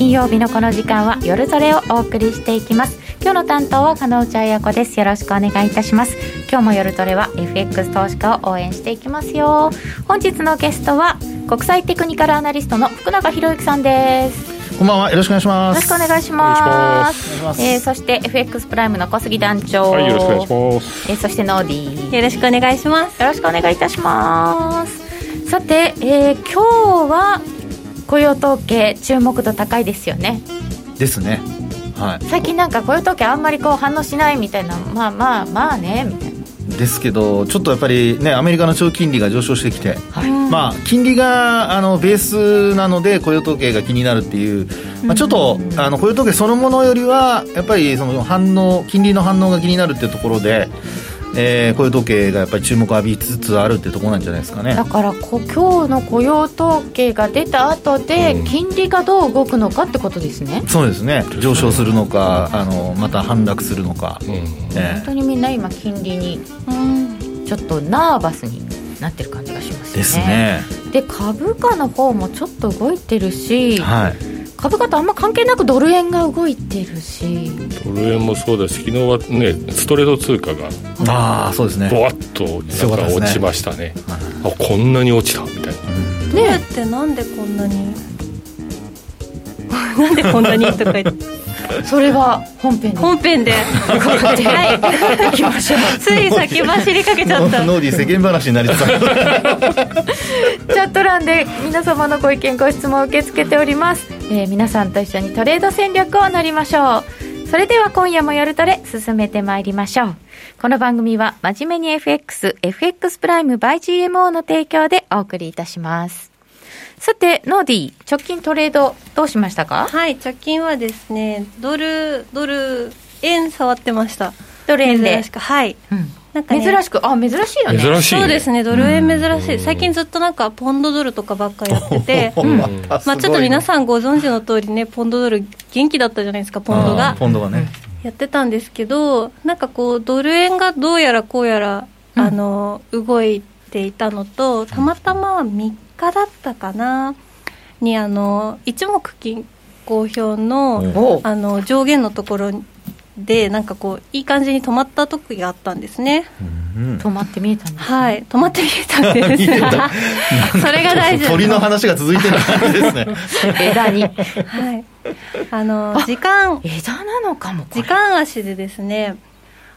金曜日のこの時間は夜トレをお送りしていきます。今日の担当は加納内彩子です。よろしくお願いいたします。今日も夜トレは FX 投資家を応援していきますよ。本日のゲストは国際テクニカルアナリストの福永博之さんです。こんばんは。よろしくお願いします。よろしくお願いします。えー、そして FX プライムの小杉団長。はいよろしくお願いします。えー、そしてノーディー。よろしくお願いします。よろしくお願いいたします。さて、えー、今日は雇用統計注目度高いですよね。ですね。はい、最近なんか雇用統計あんまりこう反応しないみたいな。まあまあまあねみたいな。ですけど、ちょっとやっぱりね、アメリカの長期金利が上昇してきて、はい、まあ、金利があのベースなので、雇用統計が気になるっていう、まあ、ちょっとあの雇用統計そのものよりは、やっぱりその反応、金利の反応が気になるっていうところで、えー、雇用統計がやっぱり注目を浴びつつあるってところなんじゃないですかね。だからこ今日の雇用統計が出た後で、金利がどう動くのかってことですね、そうですね。上昇するのかあのまた反落するのか、うん。えー、本当にみんな今金利にちょっとナーバスになってる感じがしますね。ですね。で株価の方もちょっと動いてるし、はい株価とあんま関係なくドル円が動いてるし。ドル円もそうだし昨日はねストレート通貨がああそうですね。ぼわっとなんか落ちましたね、ね、あこんなに落ちたみたいな、うん、ねってなんでこんなに？なんでこんなにとか言って。それは本編で。本編で。はい行きましょうつい先走りかけちゃった。ノーディー世間話になりそう チャット欄で皆様のご意見ご質問を受け付けております、えー、皆さんと一緒にトレード戦略を練りましょうそれでは今夜も夜トレ進めてまいりましょうこの番組は真面目に FX FX プライム by GMO の提供でお送りいたしますさて、ノーディー、直近トレード、どうしましたか？はい、直近はですね、ドル、ドル、円触ってました。ドル円で。はい。うんなんか、ね、珍しくあ珍しいよね。珍しい、そうですね。ドル円珍しい。最近ずっとなんかポンドドルとかばっかやってて、うん、まあ、ちょっと皆さんご存知の通りねポンドドル元気だったじゃないですかポンドが。ポンドがね。やってたんですけどなんかこうドル円がどうやらこうやら、あの動いていたのとたまたま3日だったかなにあの一目金公表のあの上限のところでなんかこういい感じに止まった時があったんですね、うん、止まって見えたんです、ね、はい。止まって見えたんです。それが大事。鳥の話が続いてる感じですね。枝に。はい。あの時間。枝なのかも時間足でですね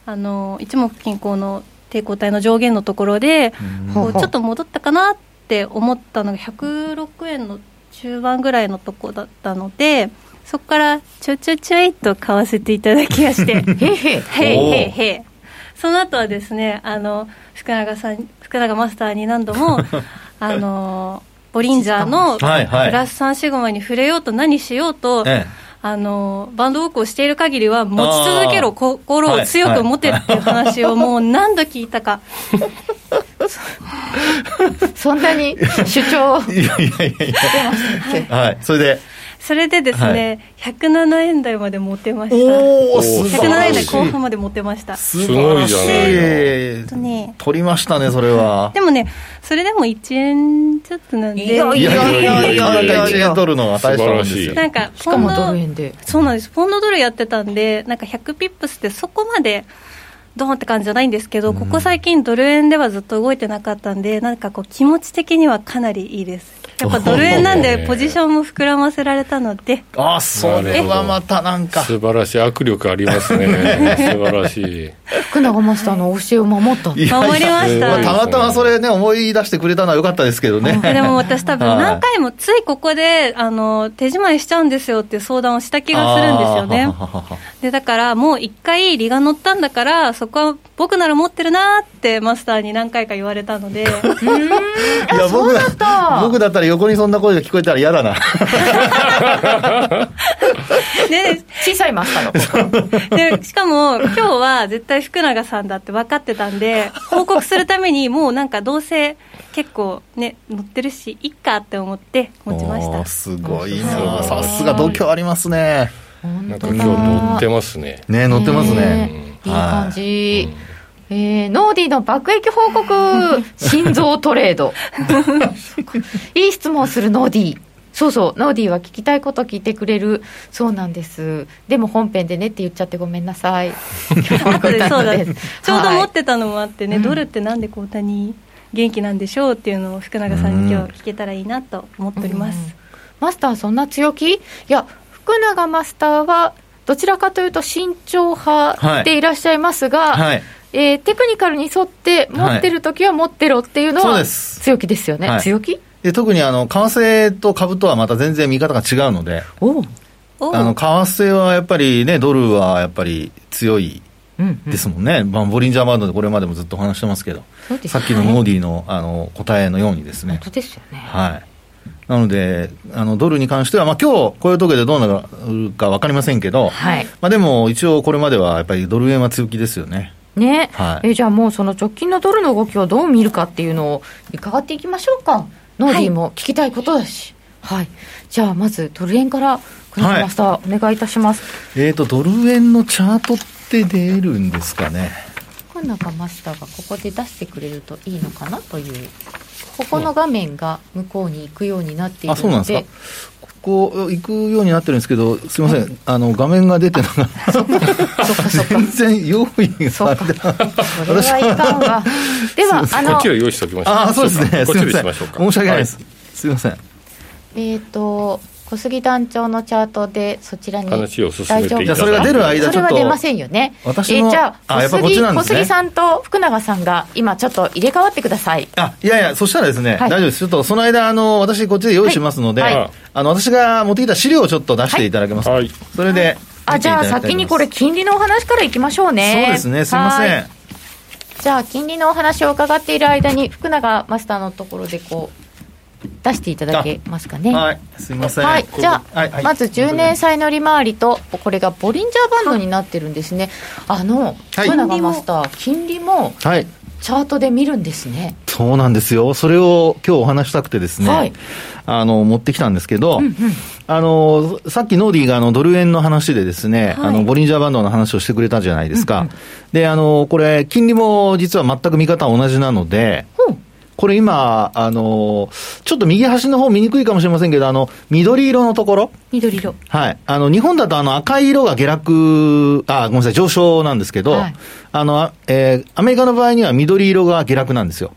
あの一目均衡の抵抗体の上限のところで、こうちょっと戻ったかなって思ったのが106円の中盤ぐらいのとこだったのでそこからちょちょちょいと買わせていただきまして。へへへへへその後はですねあの福永さん福永マスターに何度も あのボリンジャーのプラス3シグマに触れようと何しようと、ええ。あのバンドウォークをしている限りは持ち続けろ心を強く持てっていう話をもう何度聞いたか そんなに主張いやいやいやいや。はい。それで。それでですね、はい、107円台まで持てました。おお107円台後半まで持てました。すごいじゃないとね取りましたねそれは。でもねそれでも1円ちょっとなんで。いやいやいやいやいや。1円取るのは大したんですよ。なんかしかもドル円で。そうなんです。ポンドドルやってたんでなんか100ピップスってそこまでドーンって感じじゃないんですけど、ここ最近ドル円ではずっと動いてなかったんで、なんかこう気持ち的にはかなりいいです。やっぱドル円なんでポジションも膨らませられたので。あそれはまたなんか。素晴らしい握力ありますね。素晴らしい。福永マスターの教えを守った。守りました。たまたまそれね思い出してくれたのはよかったですけどね。でも私多分何回もついここであの手仕舞いしちゃうんですよって相談をした気がするんですよね。でだからもう一回利が乗ったんだからそこは僕なら持ってるなってマスターに何回か言われたので。いや僕だ僕だったら横にそんな声が聞こえたら嫌だな。で 小さいマスターの でしかも今日は絶対福永さんだって分かってたんで報告するためにもうなんかどうせ結構ね乗ってるしいっかって思って持ちました。すごいなさすが度胸ありますね。なんか今日乗ってますね。ね乗ってますね、いい感じ、うんえー、ノーディーの爆撃報告。心臓トレード。いい質問するノーディー。そうそう、ノーディーは聞きたいこと聞いてくれる。そうなんです。でも本編でねって言っちゃってごめんなさい。そうだ。ちょうど持ってたのもあってね、はい、ドルってなんでこうたに元気なんでしょうっていうのを福永さんに今日聞けたらいいなと思っております。マスターそんな強気？いや、福永マスターはどちらかというと慎重派でいらっしゃいますが、はいはいえー、テクニカルに沿って持ってる時は持ってろっていうのは強気ですよね、はい、強気？で特にあの為替と株とはまた全然見方が違うので、あの為替はやっぱりね、ドルはやっぱり強いですもんね、うんうん、まあ、ボリンジャーバンドでこれまでもずっと話してますけど、さっきのモーディのあの答えのようにですね。本当ですよね。はい。なので、あのドルに関しては、まあ今日こういう時でどうなるか分かりませんけど、はい、まあ、でも一応、これまではやっぱりドル円は強気ですよね。ね、はい、えじゃあもうその直近のドルの動きをどう見るかっていうのを伺っていきましょうか。ノーディーも聞きたいことだし、はい、はい、じゃあまずドル円から倉マスター、お願いいたします。えっ、ー、とドル円のチャートって出るんですかね。福永マスターがここで出してくれるといいのかなという。ここの画面が向こうに行くようになっているので、あそうなんですかこう行くようになってるんですけど、すみません、はい、あの画面が出てなかった、全然用意があれでは、あのこっちは用意しておきましょう。あそうですね、すみません、申し訳ないです、はい、すみません。えっ、と小杉団長のチャートでそちらに話を進めていたそれが出る間それは出ませんよね。私の、えー、じゃあ小杉ね、小杉さんと福永さんが今ちょっと入れ替わってください。あいやいやそしたらですね、はい、大丈夫です。ちょっとその間あの私こっちで用意しますので、はい。はい、あの私が持ってきた資料をちょっと出していただけますか、それであじゃあ先にこれ金利のお話からいきましょうね。そうですねすみません。じゃあ金利のお話を伺っている間に福永マスターのところでこう出していただけますかね。はい、すみません。はい、じゃあ、はいはい、まず10年債の利回りと、これがボリンジャーバンドになってるんですね。あの、福永マスター、金利も、はい。チャートで見るんですね。そうなんですよ。それを今日お話したくてですね、はい、あの、持ってきたんですけど、うんうん、あの、さっきノーディーがあのドル円の話でですね、はい、あの、ボリンジャーバンドの話をしてくれたじゃないですか。うんうん、で、あの、これ、金利も実は全く見方同じなので、うんこれ今、あのちょっと右端の方見にくいかもしれませんけど、あの、緑色のところ？緑色。はい。あの、日本だとあの赤い色が下落、あ、ごめんなさい、上昇なんですけど、はい、あの、えー、アメリカの場合には緑色が下落なんですよ。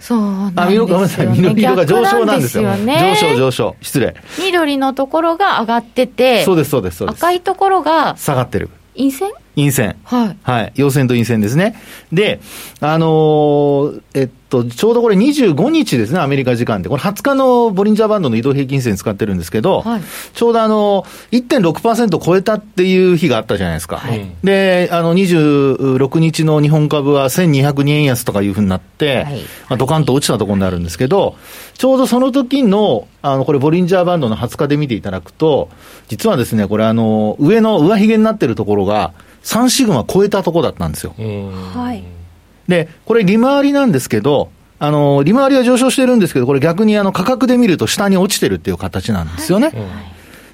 そうなんですよ、ね、ごめんなさい、緑色が上昇なんですよ。ね、上昇、上昇。失礼。緑のところが上がってて、そうです、そうです、そうです。赤いところが下がってる。陰線？陰線。はい。はい。陽線と陰線ですね。で、あのー、えっと、ちょうどこれ25日ですね、アメリカ時間で。これ20日のボリンジャーバンドの移動平均線使ってるんですけど、はい、ちょうどあの、1.6%超えたっていう日があったじゃないですか。はい、で、あの、26日の日本株は1202円安とかいうふうになって、はい、まあ、ドカンと落ちたところになるんですけど、ちょうどその時の、あの、これボリンジャーバンドの20日で見ていただくと、実はですね、これあの、上の上髭になってるところが、3シグマ超えたとこだったんですよ。はい。で、これ利回りなんですけど、あの、利回りは上昇してるんですけど、これ逆にあの価格で見ると下に落ちてるっていう形なんですよね。はい、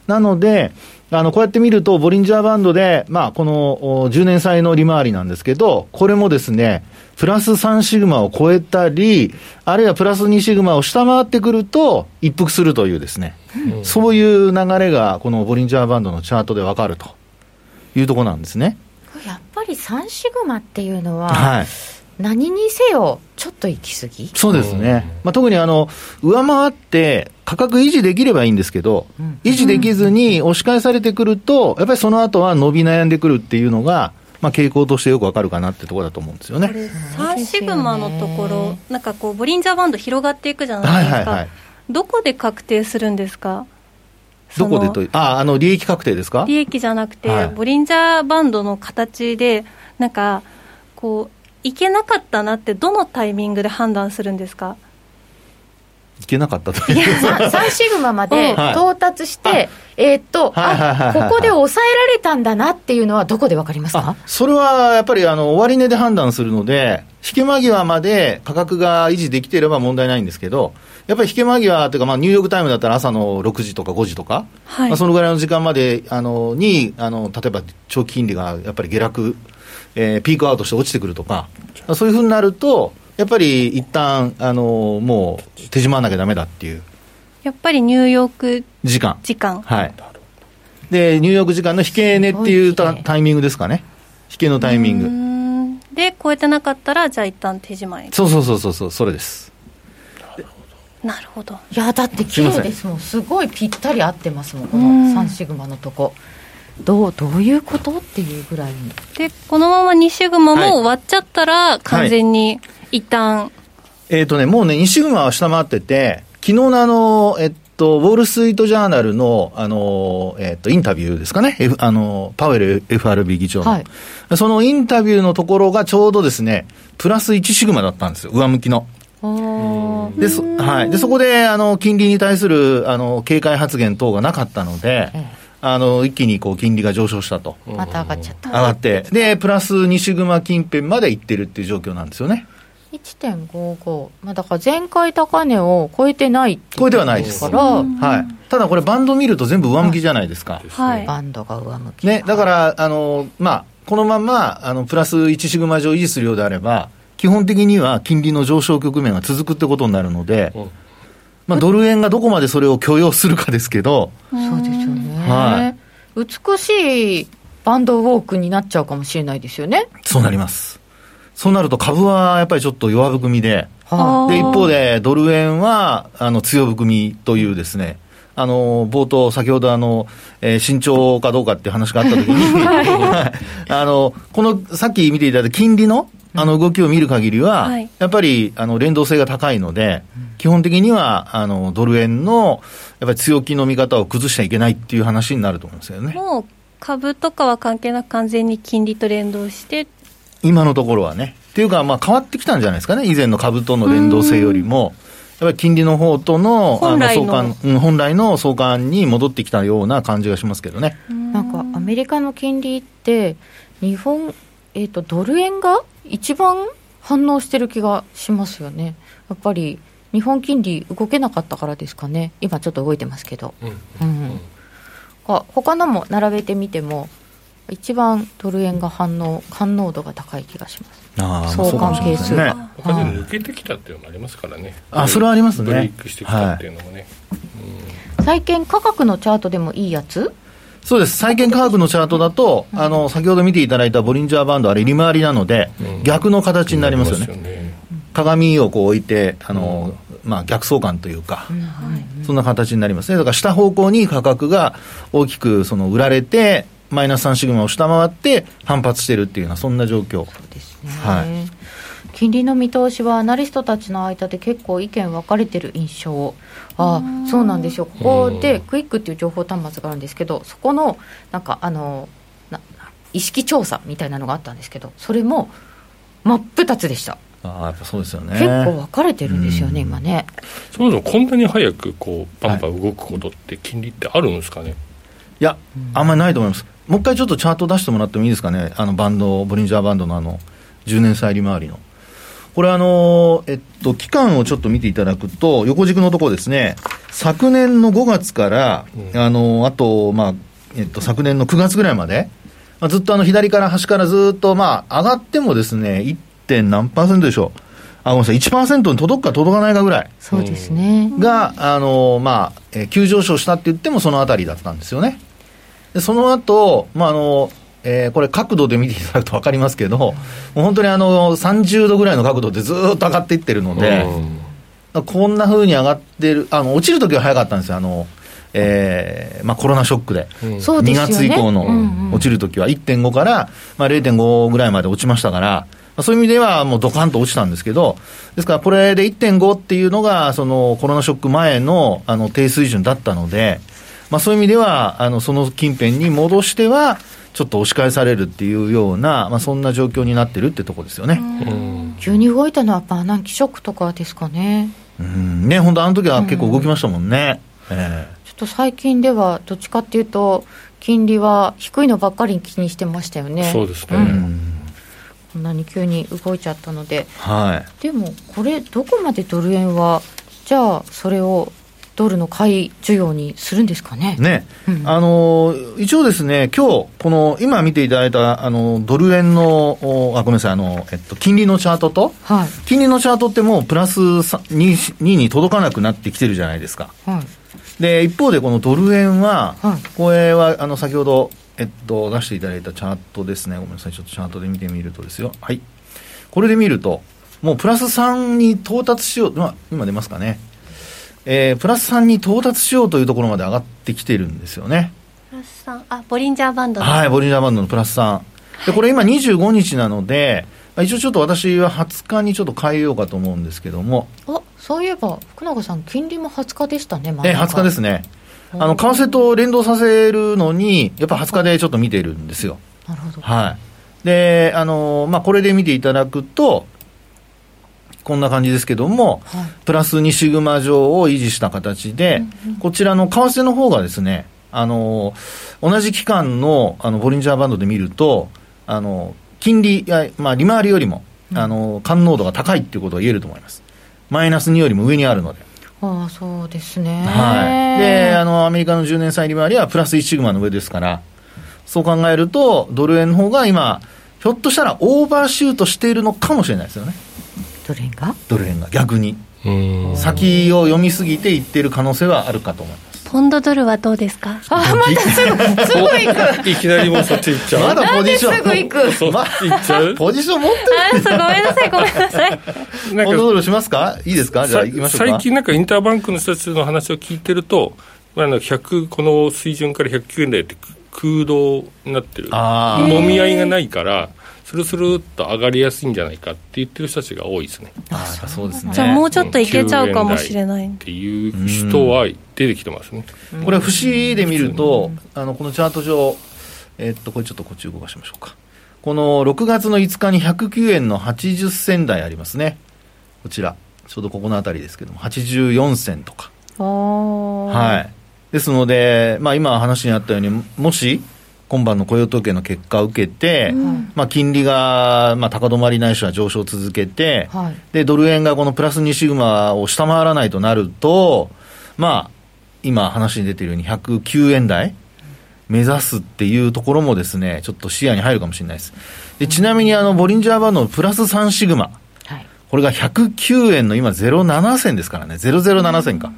なので、あの、こうやって見ると、ボリンジャーバンドで、まあ、この10年債の利回りなんですけど、これもですね、プラス3シグマを超えたり、あるいはプラス2シグマを下回ってくると、一服するというですね、うん、そういう流れが、このボリンジャーバンドのチャートでわかるというところなんですね。やっぱり3シグマっていうのは、はい、何にせよ、ちょっと行き過ぎ？そうですね、まあ、特にあの上回って価格維持できればいいんですけど、うん、維持できずに押し返されてくると、やっぱりその後は伸び悩んでくるっていうのが、まあ、傾向としてよくわかるかなってところだと思うんですよね。3シグマのところ、なんかこう、ボリンジャーバンド広がっていくじゃないですか、はいはいはい、どこで確定するんですか？どこでとああの利益確定ですか？利益じゃなくて、はい、ボリンジャーバンドの形で、なんか、こう、いけなかったなって、どのタイミングで判断するんですか？いけなかったといや 3, シグマまで到達して、はい、えー、っと、あここで抑えられたんだなっていうのは、どこで分かりますか？それはやっぱりあの終値で判断するので、引け間際まで価格が維持できていれば問題ないんですけど、やっぱり引け間際というか、まあ、ニューヨークタイムだったら朝の6時とか5時とか、はい、まあ、そのぐらいの時間まであのにあの、例えば長期金利がやっぱり下落、えー、ピークアウトして落ちてくるとか、そういうふうになると、やっぱり一旦あのもう手締まらなきゃだめだっていうやっぱりニューヨーク時間。時間。はい。で、ニューヨーク時間の引け値っていうタタイミングですかね。引けのタイミング。で、超えてなかったら、じゃあ一旦手締まい。そうそうそうそうそう、それです。なるほどいやだって綺麗ですもんすごいぴったり合ってますもんこの3シグマのとこどうどういうことっていうぐらいに。でこのまま2シグマも割っちゃったら、完全に一旦、はい、えっ、ー、とねもうね2シグマは下回ってて昨日のあのえっと、ウォール・ストリート・ジャーナルの、あの、えっと、インタビューですかね。F、あの、パウエル FRB 議長の、はい、そのインタビューのところがちょうどですね、プラス1シグマだったんですよ。上向きの。でそはい、でそこであの金利に対するあの警戒発言等がなかったので、ええ、あの一気にこう金利が上昇したと。また上がっちゃった。上がって、で、プラス2シグマ近辺までいってるっていう状況なんですよね。1.55、まあ、だから前回高値を超えてないって超えてはないです。から、はい、ただこれ、バンド見ると全部上向きじゃないですか、はい、バンドが上向き、ね、だからあの、まあ、このままあのプラス1シグマ上維持するようであれば、基本的には金利の上昇局面が続くってことになるので、まあ、ドル円がどこまでそれを許容するかですけど、そうですよね、はい、美しいバンドウォークになっちゃうかもしれないですよね。そうなります。そうなると株はやっぱりちょっと弱含みで、で一方でドル円はあの強含みというですね、あの冒頭、先ほどあの、えー、慎重かどうかっていう話があったときに、あのこのさっき見ていただいた金利のあの動きを見る限りは、やっぱりあの連動性が高いので、基本的にはあのドル円のやっぱり強気の見方を崩しちゃいけないっていう話になると思うんですよね。もう株とかは関係なく完全に金利と連動して今のところはね。っていうか、まあ変わってきたんじゃないですかね、以前の株との連動性よりも。やっぱり金利の方とのあの相関、うん、本来の相関に戻ってきたような感じがしますけどね。なんかアメリカの金利って、日本、えーとドル円が一番反応してる気がしますよね。やっぱり日本金利動けなかったからですかね。今ちょっと動いてますけど。うん。うん、他のも並べてみても一番ドル円が反応反応度が高い気がします。あ相関係数が、ね、他で抜けてきたっていうのもありますからね。あ、それはありますね。ブレイクしてきたっていうのもね。はい、債券価格のチャートでもいいやつそうです、債券価格のチャートだと、あの先ほど見ていただいたボリンジャーバンド、あれ、利回りなので、逆の形になりますよね、ね。鏡をこう置いて、あのまあ、逆相関というか、そんな形になりますね、だから下方向に価格が大きくその売られて、マイナス3シグマを下回って反発しているっていうような、そんな状況。そうですね、はい金利の見通しはアナリストたちの間で結構意見分かれてる印象。あそうなんですよ。ここでクイックっていう情報端末があるんですけどそこのなんかあの意識調査みたいなのがあったんですけどそれも真っ二つでした。あやっぱそうですよね。結構分かれてるんですよね、今ね。そもそもこんなに早くこうバンバン動くことって金利ってあるんですかね、はい、いや、あんまりないと思います。もう一回ちょっとチャート出してもらってもいいですかね？あのバンドボリンジャーバンドのあの10年債利回りのこれあの、えっと、期間をちょっと見ていただくと、横軸のところですね、昨年の5月から、うん、あの、あと、まあ、えっと、昨年の9月ぐらいまで、まあ、ずっとあの、左から端からずっと、まあ、上がってもですね、1. 点何パーセントでしょう。あ、ごめんなさい、1%に届くか届かないかぐらい。そうですね。が、あの、まあ、えー、急上昇したって言ってもそのあたりだったんですよね。で、その後、まあ、あの、えー、これ、角度で見ていただくと分かりますけど、もう本当にあの30度ぐらいの角度でずっと上がっていってるので、こんなふうに上がってる、あの落ちるときは早かったんですよ、あのえーまあ、コロナショックで、うん、2月以降の落ちるときは1.5から、まあ、0.5ぐらいまで落ちましたから、そういう意味ではもうドカンと落ちたんですけど、ですからこれで1.5っていうのが、そのコロナショック前のあの低水準だったので、まあ、そういう意味では、あのその近辺に戻しては、ちょっと押し返されるっていうような、まあ、そんな状況になってるってとこですよね。急に動いたのはバーナンキショックとかですかね。うん。ね、本当、あの時は結構動きましたもんね。うん、え。ー、ちょっと最近では、どっちかっていうと、金利は低いのばっかり気にしてましたよね。そうですね、うん、こんなに急に動いちゃったので、はい、でもこれ、どこまでドル円は、じゃあ、それをドルの買い需要にするんですかね？ね、あの一応ですね、今日この今見ていただいたあのドル円のあごめんなさいあのえっと金利のチャートと、はい、金利のチャートってもうプラス 2, 2に届かなくなってきてるじゃないですか。はい、で一方でこのドル円は、はい、これはあの先ほどえっと出していただいたチャートですね。ごめんなさいちょっとチャートで見てみるとですよ。はい。これで見るともうプラス3に到達しよう、まあ、今出ますかね。えー、プラス3に到達しようというところまで上がってきてるんですよね。プラス3、あ、ボリンジャーバンドはい、ボリンジャーバンドのプラス3。で、これ今25日なので、一応ちょっと私は20日にちょっと変えようかと思うんですけども。あ、そういえば、福永さん、金利も20日でしたね、え、20日ですね。あの、為替と連動させるのに、やっぱ20日でちょっと見てるんですよ。なるほど。はい。で、あの、まあ、これで見ていただくと、こんな感じですけども、はい、プラス2シグマ上を維持した形で、うんうん、こちらの為替の方がですね、あの同じ期間のあのボリンジャーバンドで見ると、あの金利や、まあ、利回りよりも、あの感濃度が高いっていうことが言えると思います。マイナス2よりも上にあるので。ああそうですね、はい、であのアメリカの10年債利回りはプラス1シグマの上ですから、そう考えると、ドル円の方が今、ひょっとしたらオーバーシュートしているのかもしれないですよね。ドル円が？ドル円が？逆に。先を読みすぎていってる可能性はあるかと思います。ポンドドルはどうですか？あまたすぐすぐ行く。いきなりもうそっち行っちゃう。まだポジション？すぐ行く？そっち行っちゃう？ポジション持ってる。あそうごめんなさいごめんなさい。ポンドドルしますか？いいですか？じゃあ行きましょう最近なんかインターバンクの人たちの話を聞いてるとあの100この水準から109円台って空洞になってる。もみ合いがないからスルスルっと上がりやすいんじゃないかって言ってる人たちが多いですね。あそうですね。じゃあもうちょっといけちゃうかもしれない。っていう人は出てきてますね。これは節で見ると、あのこのチャート上、えっとこれちょっとこっち動かしましょうか。この6月の5日に109円の80銭台ありますね。こちら。ちょうどここの辺りですけども、84銭とか。はい。ですので、まあ今話にあったように、もし、今晩の雇用統計の結果を受けて、うん、まあ、金利が、まあ、高止まりないしは上昇を続けて、はい、で、ドル円がこのプラス2シグマを下回らないとなると、まあ、今話に出ているように109円台目指すっていうところもですね、ちょっと視野に入るかもしれないです。でちなみにあの、ボリンジャーバンドのプラス3シグマ、はい、これが109円の今07銭ですからね、007銭か。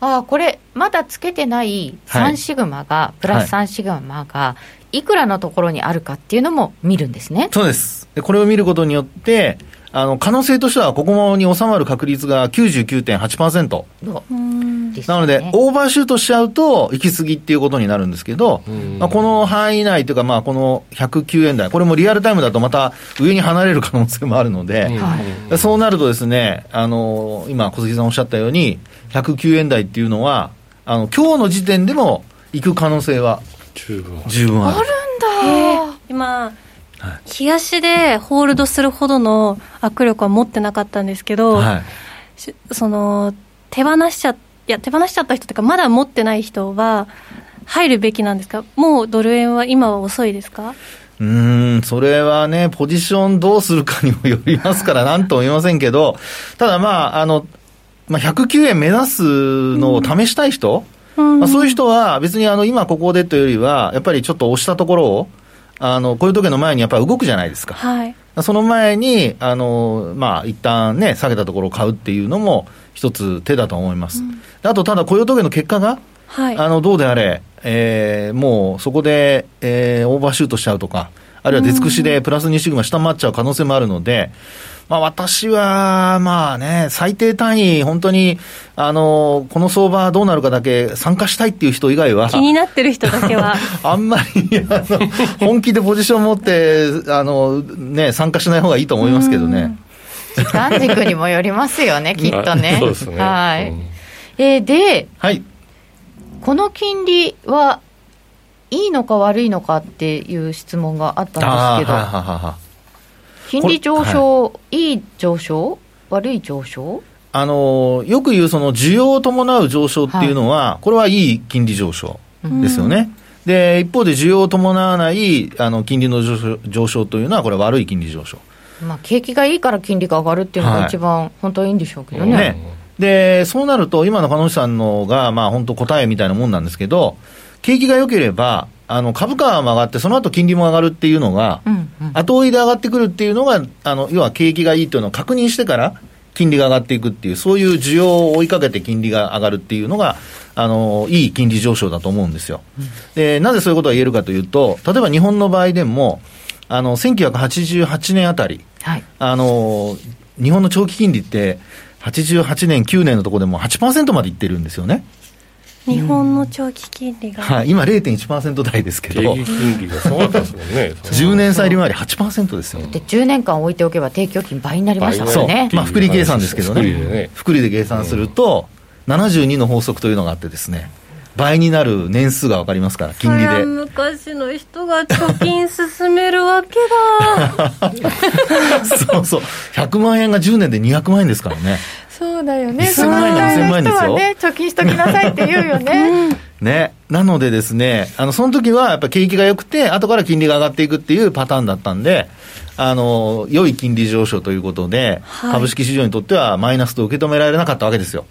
あ、これ、まだつけてない3シグマが、はい、プラス3シグマが、いくらのところにあるかっていうのも見るんですね。そうです。でこれを見ることによって、あの可能性としては、ここに収まる確率が99.8%。なので、オーバーシュートしちゃうと、行き過ぎっていうことになるんですけど、まあ、この範囲内というか、まあ、この109円台、これもリアルタイムだとまた上に離れる可能性もあるので、そうなるとですね、あの今、小杉さんおっしゃったように、109円台っていうのは、あの今日の時点でも行く可能性は十分十分ある。あるんだ。今冷やしでホールドするほどの握力は持ってなかったんですけど、はい、その手放しちゃいや手放しちゃった人というかまだ持ってない人は入るべきなんですか？もうドル円は今は遅いですか？うん、それはね、ポジションどうするかにもよりますから、なんとも言いませんけど、ただまあ、あの、まあ、109円目指すのを試したい人、うん、まあ、そういう人は別にあの今ここでというよりは、やっぱりちょっと押したところを、あのこういう時の前にやっぱり動くじゃないですか。はい、その前に、あのまあ一旦ね、下げたところを買うっていうのも、一つ手だと思います。うん、あと、ただ雇用統計の結果が、はい、あのどうであれ、えー、もうそこで、えー、オーバーシュートしちゃうとか、あるいは出尽くしでプラス2シグマ下回っちゃう可能性もあるので、まあ、私は、まあね、最低単位、本当に、あの、この相場どうなるかだけ参加したいっていう人以外は。気になってる人だけは。あんまり、あの、本気でポジション持って、あの、ね、参加しない方がいいと思いますけどね。時間軸にもよりますよね、きっとね。そうですね。はい。うん、えー、で、はい。この金利はいいのか悪いのかっていう質問があったんですけど。はははは金利上昇、はい、いい上昇、悪い上昇？あのよく言うその需要を伴う上昇っていうのは、はい、これはいい金利上昇ですよね。で一方で需要を伴わないあの金利の上昇上昇というのは、これ、悪い金利上昇。まあ、景気がいいから金利が上がるっていうのが一番、本当はいいんでしょうけどね。ね。で、そうなると、今の彼女さんのが、まあ本当答えみたいなもんなんですけど、景気が良ければ、あの株価も上がって、その後金利も上がるっていうのが、後追いで上がってくるっていうのが、あの要は景気がいいというのを確認してから、金利が上がっていくっていう、そういう需要を追いかけて金利が上がるっていうのが、あのいい金利上昇だと思うんですよ。でなぜそういうことが言えるかというと、例えば日本の場合でも、あの1988年あたり、はい、あの日本の長期金利って、88年、9年のところでも8%までいってるんですよね。日本の長期金利が、はい、今0.1%台ですけど、定期金利が下がったですもんね、10年債利回り8%ですよ。で10年間置いておけば定期預金倍になりましたからね。まあ、複利計算ですけどね、複利で計算すると、72の法則というのがあってですね、倍になる年数が分かりますから、金利で。昔の人が貯金進めるわけだ。そうそう、100万円が10年で200万円ですからね。そうだよね。1000万円が2000万円ですよ。ね、貯金しときなさいって言うよね。ね。なのでですね、あの、その時はやっぱ景気が良くて、後から金利が上がっていくっていうパターンだったんで、あの、良い金利上昇ということで、はい、株式市場にとってはマイナスと受け止められなかったわけですよ。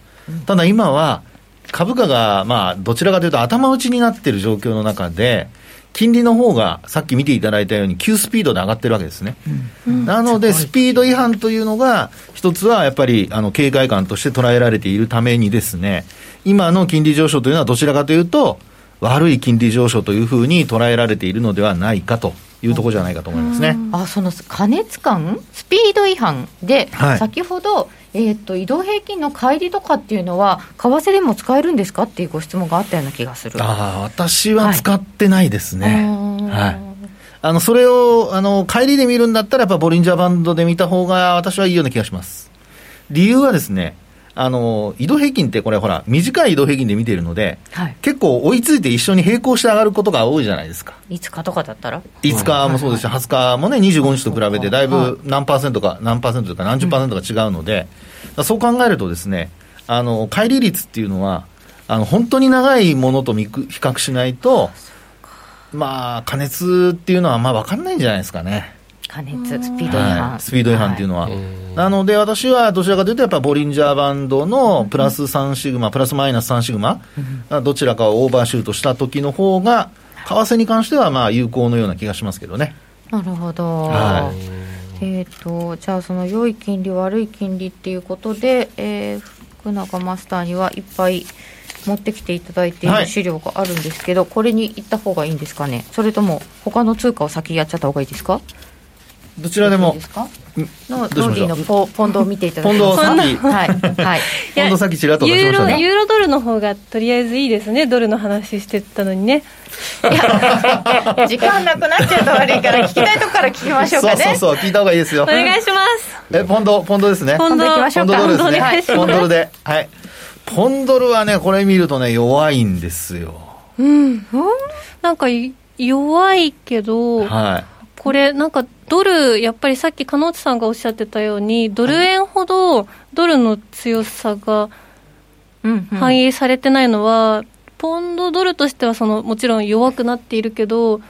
ただ今は、株価が、まあ、どちらかというと頭打ちになっている状況の中で、金利の方がさっき見ていただいたように急スピードで上がってるわけですね。うん、なので、スピード違反というのが、一つはやっぱりあの警戒感として捉えられているためにですね、今の金利上昇というのはどちらかというと、悪い金利上昇というふうに捉えられているのではないかというところじゃないかと思いますね。あその加熱感、スピード違反で、はい、先ほど、えーと、移動平均の乖離とかっていうのは、為替でも使えるんですか？っていうご質問があったような気がする。あ私は使ってないですね。はい、はい。あのそれをあの帰りで見るんだったら、やっぱボリンジャーバンドで見た方が私はいいような気がします。理由はですね、あの移動平均ってこれ、ほら、短い移動平均で見ているので、はい、結構追いついて一緒に並行して上がることが多いじゃないですか。5日とかだったら ?5 日もそうですし、20日もね、25日と比べて、だいぶ何パーセントか、何パーセントか、何十パーセントか違うので、うん、そう考えるとですね、あの乖離率っていうのは、あの本当に長いものと比較しないと、まあ、加熱っていうのは、まあ分かんないんじゃないですかね。加熱、スピード違反、はい、スピード違反っていうのは、はい、なので私はどちらかというと、やっぱボリンジャーバンドのプラス3シグマ、プラスマイナス3シグマ、どちらかをオーバーシュートした時の方が、為替に関してはまあ有効のような気がしますけどね。なるほど、はい、えーと、じゃあ、その良い金利、悪い金利っていうことで、えー、福永マスターにはいっぱい持ってきていただいている資料があるんですけど、はい、これに行った方がいいんですかね、それとも他の通貨を先やっちゃった方がいいですか？どちらでも。のロリーのポポンドを見ていただきますポはい、はい、ポンドさっきちらっと出しましたね。ユーロドルの方がとりあえずいいですね。ドルの話してたのにね。い や時間なくなっちゃうと悪いから聞きたいとこから聞きましょうかね。そうそうそう聞いた方がいいですよ。お願いします。えポンドポンドですね。ポンド行きましょうかポンドですね。ポンドルで。はい。ポンドルはねこれ見るとね弱いんですよ。うん。なんか弱いけどはい。これ、なんかドル、やっぱりさっき、鹿内さんがおっしゃってたように、ドル円ほどドルの強さが反映されてないのは、ポンドドルとしてはそのもちろん弱くなっているけど、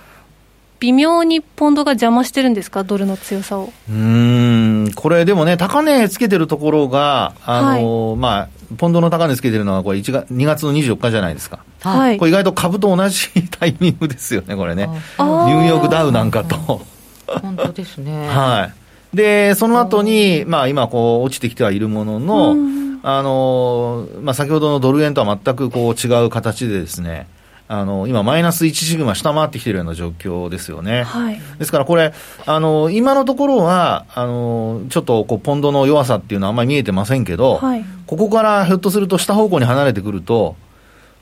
微妙にポンドが邪魔してるんですか、ドルの強さを。うんこれ、でもね、高値つけてるところが、あの、はい、まあ、ポンドの高値つけてるのは、これ1月、2月の24日じゃないですか。はい。これ意外と株と同じタイミングですよね、これね。ニューヨークダウなんかと。本当ですね。はい。で、その後に、まあ今こう落ちてきてはいるものの、あの、まあ先ほどのドル円とは全くこう違う形でですね、あの今、マイナス1シグマ下回ってきているような状況ですよね。はい、ですからこれ、あの今のところは、あのちょっとこうポンドの弱さっていうのはあんまり見えてませんけど、はい、ここからひょっとすると下方向に離れてくると、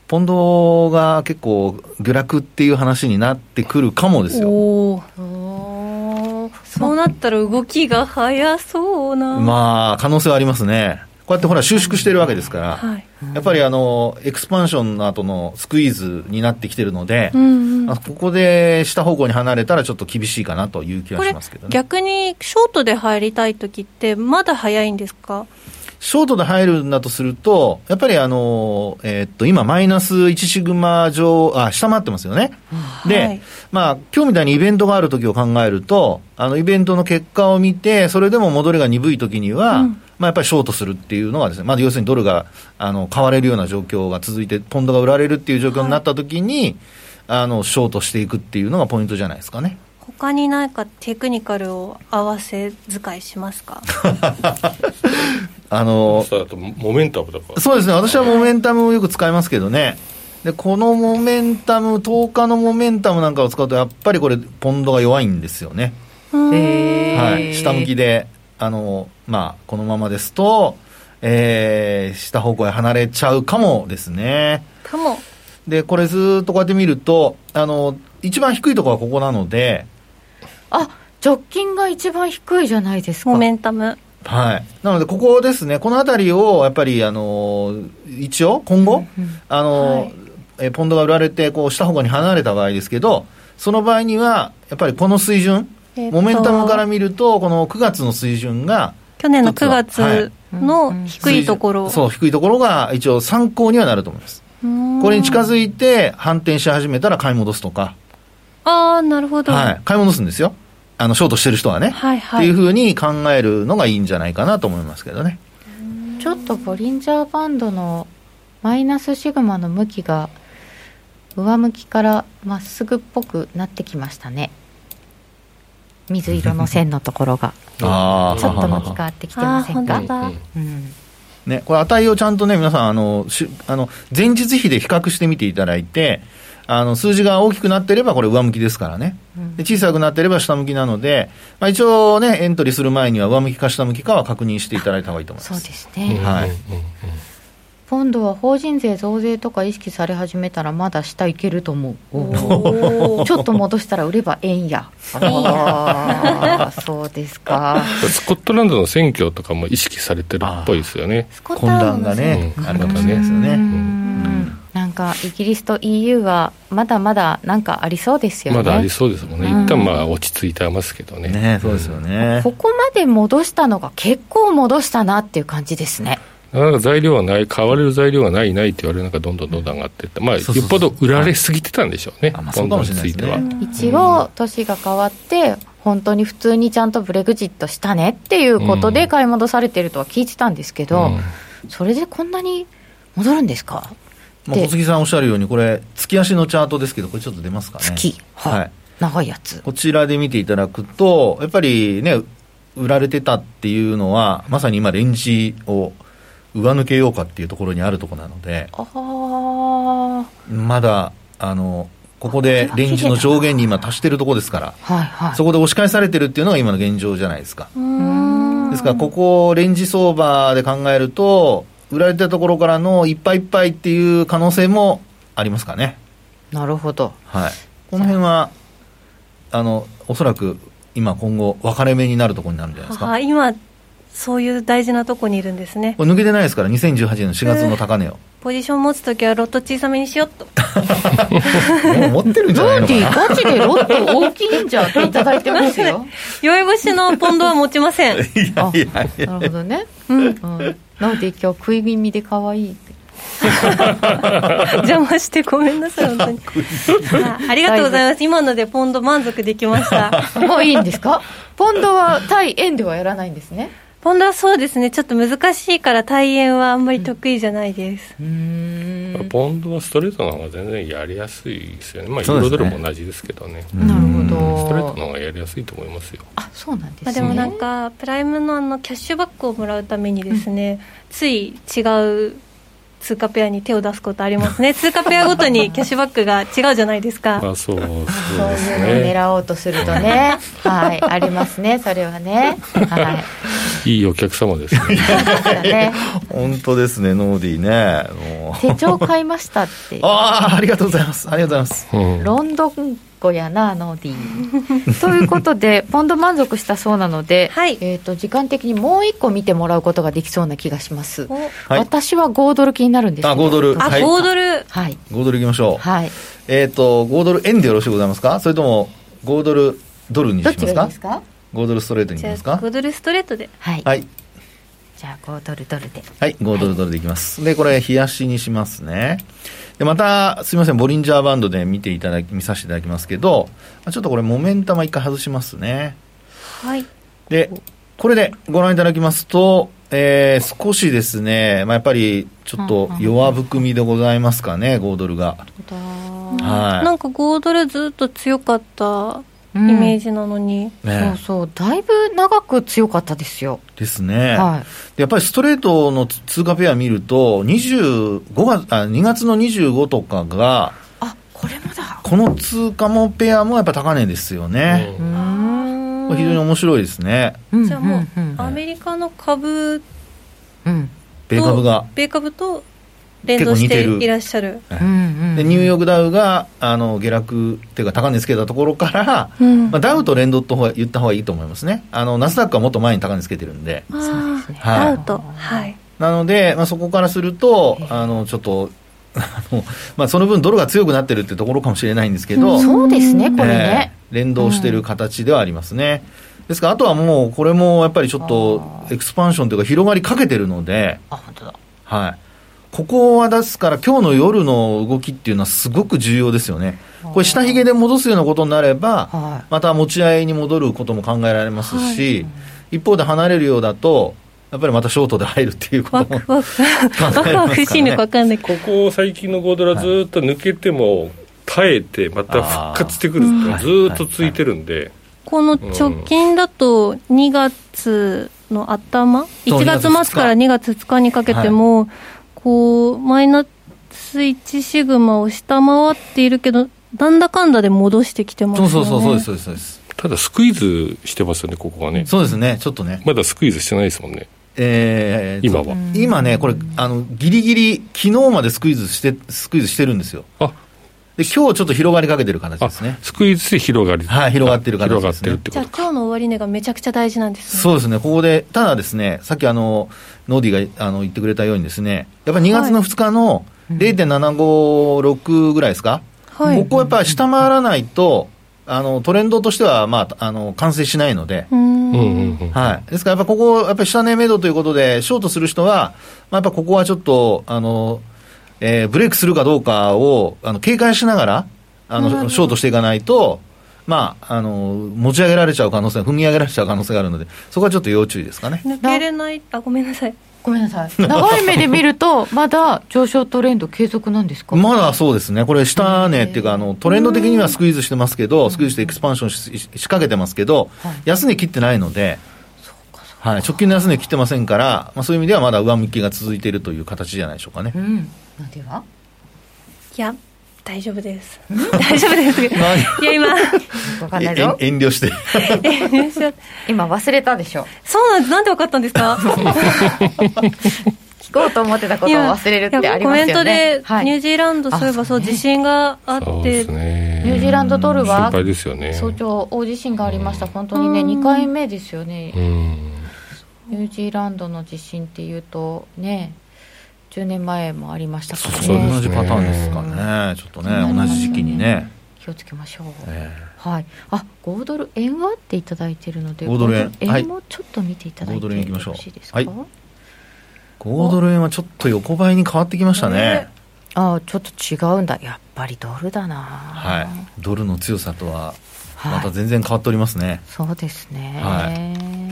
ポンドが結構下落っていう話になってくるかもですよ。ったら動きが早そうな。まあ、可能性はありますね。こうやってほら収縮してるわけですから、はい、やっぱりあのエクスパンションの後のスクイーズになってきてるので、うんうん、ここで下方向に離れたらちょっと厳しいかなという気がしますけどね。逆にショートで入りたい時ってまだ早いんですか？ショートで入るんだとすると、やっぱりあの、えー、っと、今、マイナス1シグマ上、あ、下回ってますよね。で、はい、まあ、今日みたいにイベントがあるときを考えると、あの、イベントの結果を見て、それでも戻りが鈍いときには、うん、まあ、やっぱりショートするっていうのがですね、まあ、要するにドルがあの買われるような状況が続いて、ポンドが売られるっていう状況になったときに、はい、あのショートしていくっていうのがポイントじゃないですかね。他に何かテクニカルを合わせ使いしますか？あのモメンタムとかそうですね。私はモメンタムをよく使いますけどね。でこのモメンタム10日のモメンタムなんかを使うとやっぱりこれポンドが弱いんですよね。はい、下向きであの、まあ、このままですと、えー、下方向へ離れちゃうかもですね。かも。で、これずっとこうやって見ると、あの、一番低いところはここなので、あ直近が一番低いじゃないですか。モメンタム。はい、なので、ここですね、この辺りをやっぱりあの一応、今後、うんうん、あの、はい、えポンドが売られてこう下方向に離れた場合ですけど、その場合には、やっぱりこの水準、モメンタムから見ると、この9月の水準が、去年の9月の低いところ、はい、そう、低いところが一応参考にはなると思います。これに近づいて反転し始めたら買い戻すとか。ああ、なるほど。はい。買い戻すんですよ。あの、ショートしてる人はね。はいはい。っていうふうに考えるのがいいんじゃないかなと思いますけどね。ちょっとボリンジャーバンドのマイナスシグマの向きが上向きからまっすぐっぽくなってきましたね。水色の線のところが ちょっと向き変わってきてませんか、うんね、これ値をちゃんとね皆さんあのしあの前日比で比較してみていただいてあの数字が大きくなっていればこれ上向きですからね、で小さくなっていれば下向きなので、まあ、一応ねエントリーする前には上向きか下向きかは確認していただいた方がいいと思います。そうですね。はい、今度は法人税増税とか意識され始めたらまだ下いけると思う。ちょっと戻したら売れば円や。あそうですか。スコットランドの選挙とかも意識されてるっぽいですよね。混乱がね、うん、あるかもしれないですよね、なんかイギリスと EU はまだまだなんかありそうですよね。まだありそうですもんね、一旦まあ落ち着いてますけどね。ねそうですよね、ここまで戻したのが結構戻したなっていう感じですね。なかなか材料はない、買われる材料がない、ないって言われる中、どんどんどんどん上がっていって、まあ、よっぽど売られすぎてたんでしょうね、どんどんついては。一応、年が変わって、本当に普通にちゃんとブレグジットしたねっていうことで買い戻されてるとは聞いてたんですけど、うん、それでこんなに戻るんですか？まあ、小杉さんおっしゃるように、これ、月足のチャートですけど、これちょっと出ますかね？月、はい、長いやつ。こちらで見ていただくと、やっぱりね、売られてたっていうのは、まさに今、レンジを上抜けようかっていうところにあるところなので、まだあのここでレンジの上限に今達してるところですから、はいはい、そこで押し返されてるっていうのが今の現状じゃないですか。ですから、ここ、レンジ相場で考えると、売られたところからのいっぱいいっぱいっていう可能性もありますかね。なるほど。はい。この辺は、あの、おそらく今今後分かれ目になるところになるんじゃないですか。今そういう大事なとこにいるんですね。これ抜けてないですから2018年の4月の高値を、ポジション持つときはロット小さめにしよっと。もう持ってるんじゃないのかな。ガチでロット大きいんじゃっていただいてますよ。酔 い越しのポンドは持ちません。いやいやいや。なるほどね。うん、うん、なので今日食い耳で可愛いって。邪魔してごめんなさい本当に。あありがとうございます。今のでポンド満足できました。もういいんですか？ポンドは対円ではやらないんですねポンドはそうですね、ちょっと難しいから対円はあんまり得意じゃないです。うん。ポンドはストレートの方が全然やりやすいですよね、まあ、ユーロドルも同じですけどね、なるほど。ストレートの方がやりやすいと思いますよ。あそうなんです、ね、でもなんか、プライムのあのキャッシュバックをもらうためにですね、うん、つい違う通貨ペアに手を出すことありますね、通貨ペアごとに キャッシュバックが違うじゃないですか。あそうそうですね、そういうのを狙おうとするとね、はい、ありますね、それはね。はい、いいお客様ですね。本当ですね、ノーディーね。手帳買いましたって。ああ、ありがとうございます。ありがとうございます。うん、ロンドン子やなノーディー ということでポンド満足したそうなので、はい、えーと、時間的にもう一個見てもらうことができそうな気がします、はい、私は5ドル気になるんですあ5ドル。あ、は。い、5ドル。はい。5ドルいきましょう。はい。えっ、ー、と5ドル円でよろしいございますか？それとも5ドルドルにしますか？どっちがいいですか？5ドルストレートにいきますか？5ドルストレートで。はい、はいじゃあ5ドルドルで。はい5ドルドルでいきます、でこれ冷やしにしますね。でまたすみませんボリンジャーバンドで見ていただき見させていただきますけどちょっとこれモメンタム一回外しますね。はい。でこれでご覧いただきますとえー、少しですね、まあ、やっぱりちょっと弱含みでございますかね、5ドルが。はい、なんか5ドルずっと強かったイメージなのに、うんね、そうそう。だいぶ長く強かったですよ。ですね、はい、やっぱりストレートの通貨ペア見ると25月あ2月の25とかがあこれもだ。この通貨もペアもやっぱ高値ですよね。非常に面白いですね、じゃあもう、アメリカの株うん。米株が。米株と連動していらっしゃる、でニューヨークダウがあの下落っていうか高値つけたところから、うん、まあ、ダウと連動と言った方がいいと思いますね。あのナスダックはもっと前に高値つけてるんで。はい、ダウと。はい。なので、まあ、そこからするとあのちょっと まあ、その分ドルが強くなってるってところかもしれないんですけど、うん、そうですねこれね、えー、連動してる形ではありますね、ですからあとはもうこれもやっぱりちょっとエクスパンションというか広がりかけてるのであ本当だ。はいここはですから、今日の夜の動きっていうのはすごく重要ですよね。これ、下髭で戻すようなことになれば、また持ち合いに戻ることも考えられますし、一方で離れるようだと、やっぱりまたショートで入るっていうこともワクワクしいのか分かんないここ最近の5ドルはずっと抜けても耐えてまた復活してくるってずっと続いてるんで、この直近だと2月の頭、1月末から2月2日にかけても、こう、マイナス1シグマを下回っているけど、なんだかんだで戻してきてますよね。そうそうそう、そうです、そうです。ただ、スクイーズしてますよね、ここはね。そうですね、ちょっとね。まだスクイーズしてないですもんね。えー、今は。今ね、これ、あの、ギリギリ、昨日までスクイーズして、スクイーズしてるんですよ。あで今日ちょっと広がりかけてる形ですね。スクイーズで広がり。はい、広がってる形です、ね、広がってるってことじゃあ今日の終値がめちゃくちゃ大事なんですね。そうですね。ここで、ただですね、さっきあの、ノーディがあの言ってくれたようにですね、やっぱり2月の2日の0.756ぐらいですか、はい、ここやっぱり下回らないと、あのトレンドとしては、まあ、あの完成しないので、はい、ですから、やっぱここ、やっぱり下値目処ということで、ショートする人は、まあ、やっぱここはちょっと、あのえー、ブレイクするかどうかをあの警戒しながら、あのショートしていかないと、まあ、あの持ち上げられちゃう可能性、踏み上げられちゃう可能性があるので、そこはちょっと要注意ですかね。抜けれない、あごめんなさい。ごめんなさい。長い目で見ると、まだ上昇トレンド継続なんですか？まだそうですね、これ、下値っていうか、あのトレンド的にはスクイーズしてますけど、スクイーズしてエクスパンションし仕掛けてますけど、安値切ってないので、はい、直近の安値切ってませんから、まあ、そういう意味ではまだ上向きが続いているという形じゃないでしょうかね。うん、では？いや大丈夫です。大丈夫です。いや、今。わかんないぞ。遠慮して。今忘れたでしょ。そうなんです。なんでわかったんですか？聞こうと思ってたことを忘れるってありますよね。コメントで、ニュージーランド、そういえばそう、地震があって、ニュージーランドドルは、心配ですよね。早朝、大地震がありました。本当にね、2回目ですよね。ニュージーランドの地震っていうと、ね、10年前もありましたからね。同じパターンですかね。ちょっとね同じ時期にね。気をつけましょう、えー、はい。あ5ドル円はっていただいてるので5ドル円。円もちょっと見ていただいてよろしいですか、はい、5ドル円はちょっと横ばいに変わってきましたね、えー、あちょっと違うんだ。やっぱりドルだな。はい。ドルの強さとはまた全然変わっておりますね、はい、そうですね。はい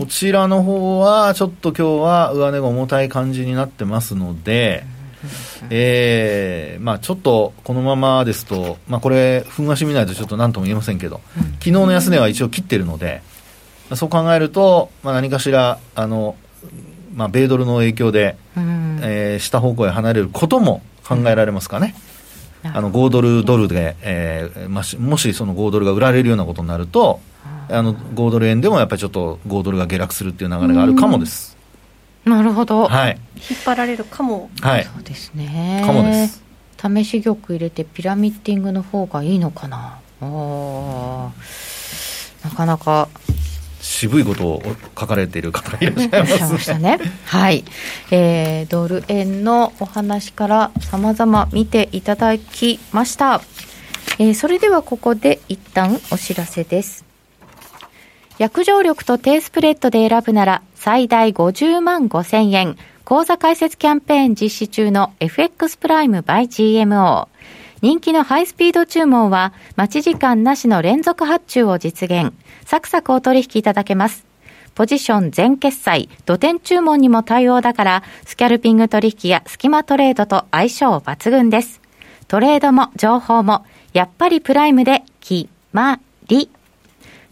こちらの方は、ちょっと今日は上値が重たい感じになってますので、えーまあ、ちょっとこのままですと、まあ、これ、ふん足見ないとちょっと何とも言えませんけど、昨日の安値は一応切ってるので、そう考えると、まあ、何かしら、あのまあ、米ドルの影響で、えー、下方向へ離れることも考えられますかね。あの5ドルドルで、えーまあ、もしその5ドルが売られるようなことになると、あの5ドル円でもやっぱりちょっと5ドルが下落するっていう流れがあるかもです。なるほど、はい、引っ張られるかも、はい、そうですね。かもです。試し玉入れてピラミッティングの方がいいのかな。なかなか。渋いことを書かれている方がいらっしゃいますましたね。はい、えー、ドル円のお話からさまざま見ていただきました。えー、それではここで一旦お知らせです。約定力と低スプレッドで選ぶなら最大50万5千円。口座開設キャンペーン実施中の FX プライム by GMO。人気のハイスピード注文は待ち時間なしの連続発注を実現。サクサクお取引いただけます。ポジション全決済、土点注文にも対応だから、スキャルピング取引やスキマトレードと相性抜群です。トレードも情報も、やっぱりプライムで決まり。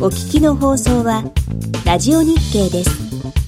お聞きの放送は、ラジオ日経です。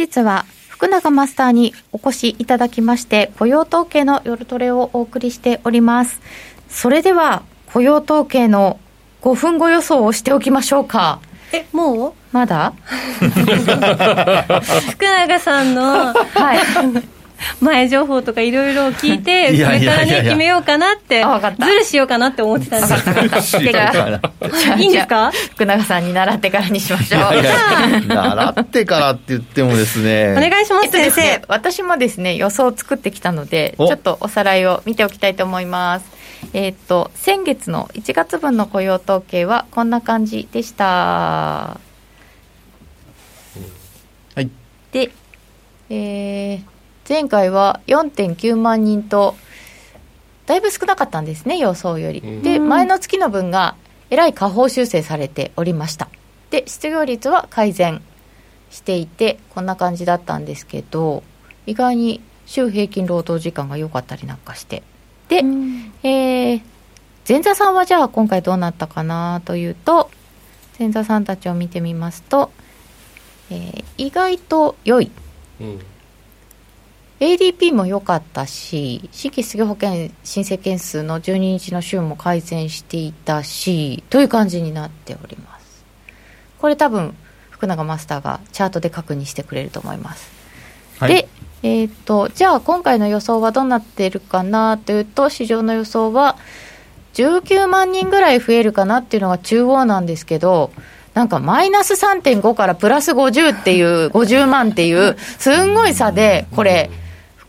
日は福永マスターにお越しいただきまして雇用統計の夜トレをお送りしております。それでは雇用統計の5分後予想をしておきましょうか。えもう？まだ？福永さんのはい前情報とかいろいろ聞いて、これからね、決めようかなって、ずるしようかなって思ってたんです いいんですか？福永さんに習ってからにしましょう。習ってからって言ってもですね。お願いします、先生。私もですね、予想を作ってきたので、ちょっとおさらいを見ておきたいと思います。えっ、と、先月の1月分の雇用統計はこんな感じでした。はい。で、えー、前回は4.9万人と、だいぶ少なかったんですね、予想より。で、前の月の分がえらい下方修正されておりました。で、失業率は改善していて、こんな感じだったんですけど、意外に週平均労働時間が良かったりなんかして。で、えー、前座さんはじゃあ今回どうなったかなというと、前座さんたちを見てみますと、えー、意外と良い。うん ADP も良かったし、新規失業保険申請件数の12日の週も改善していたし、という感じになっております。これ多分、福永マスターがチャートで確認してくれると思います。はい、で、えっ、ー、と、じゃあ今回の予想はどうなっているかなというと、市場の予想は19万人ぐらい増えるかなっていうのが中央なんですけど、なんかマイナス3.5からプラス50っていう、50万っていう、すんごい差で、これ、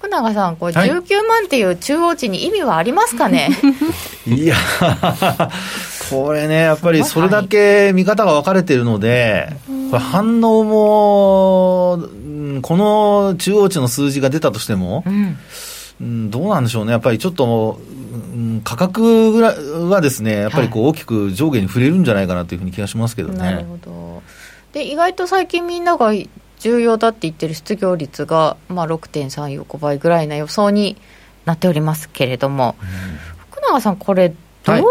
福永さん、これ、19万っていう中央値に意味はありますかね、はい、いや、これね、やっぱりそれだけ見方が分かれているので、これ反応も、この中央値の数字が出たとしても、うん、どうなんでしょうね、やっぱりちょっと、うん、価格ぐらいはですね、やっぱりこう大きく上下に触れるんじゃないかなというふうに気がしますけどね。なるほど。で意外と最近みんなが重要だって言ってる失業率が、まあ、6.35倍ぐらいな予想になっておりますけれども、うん、福永さん、これ、どういう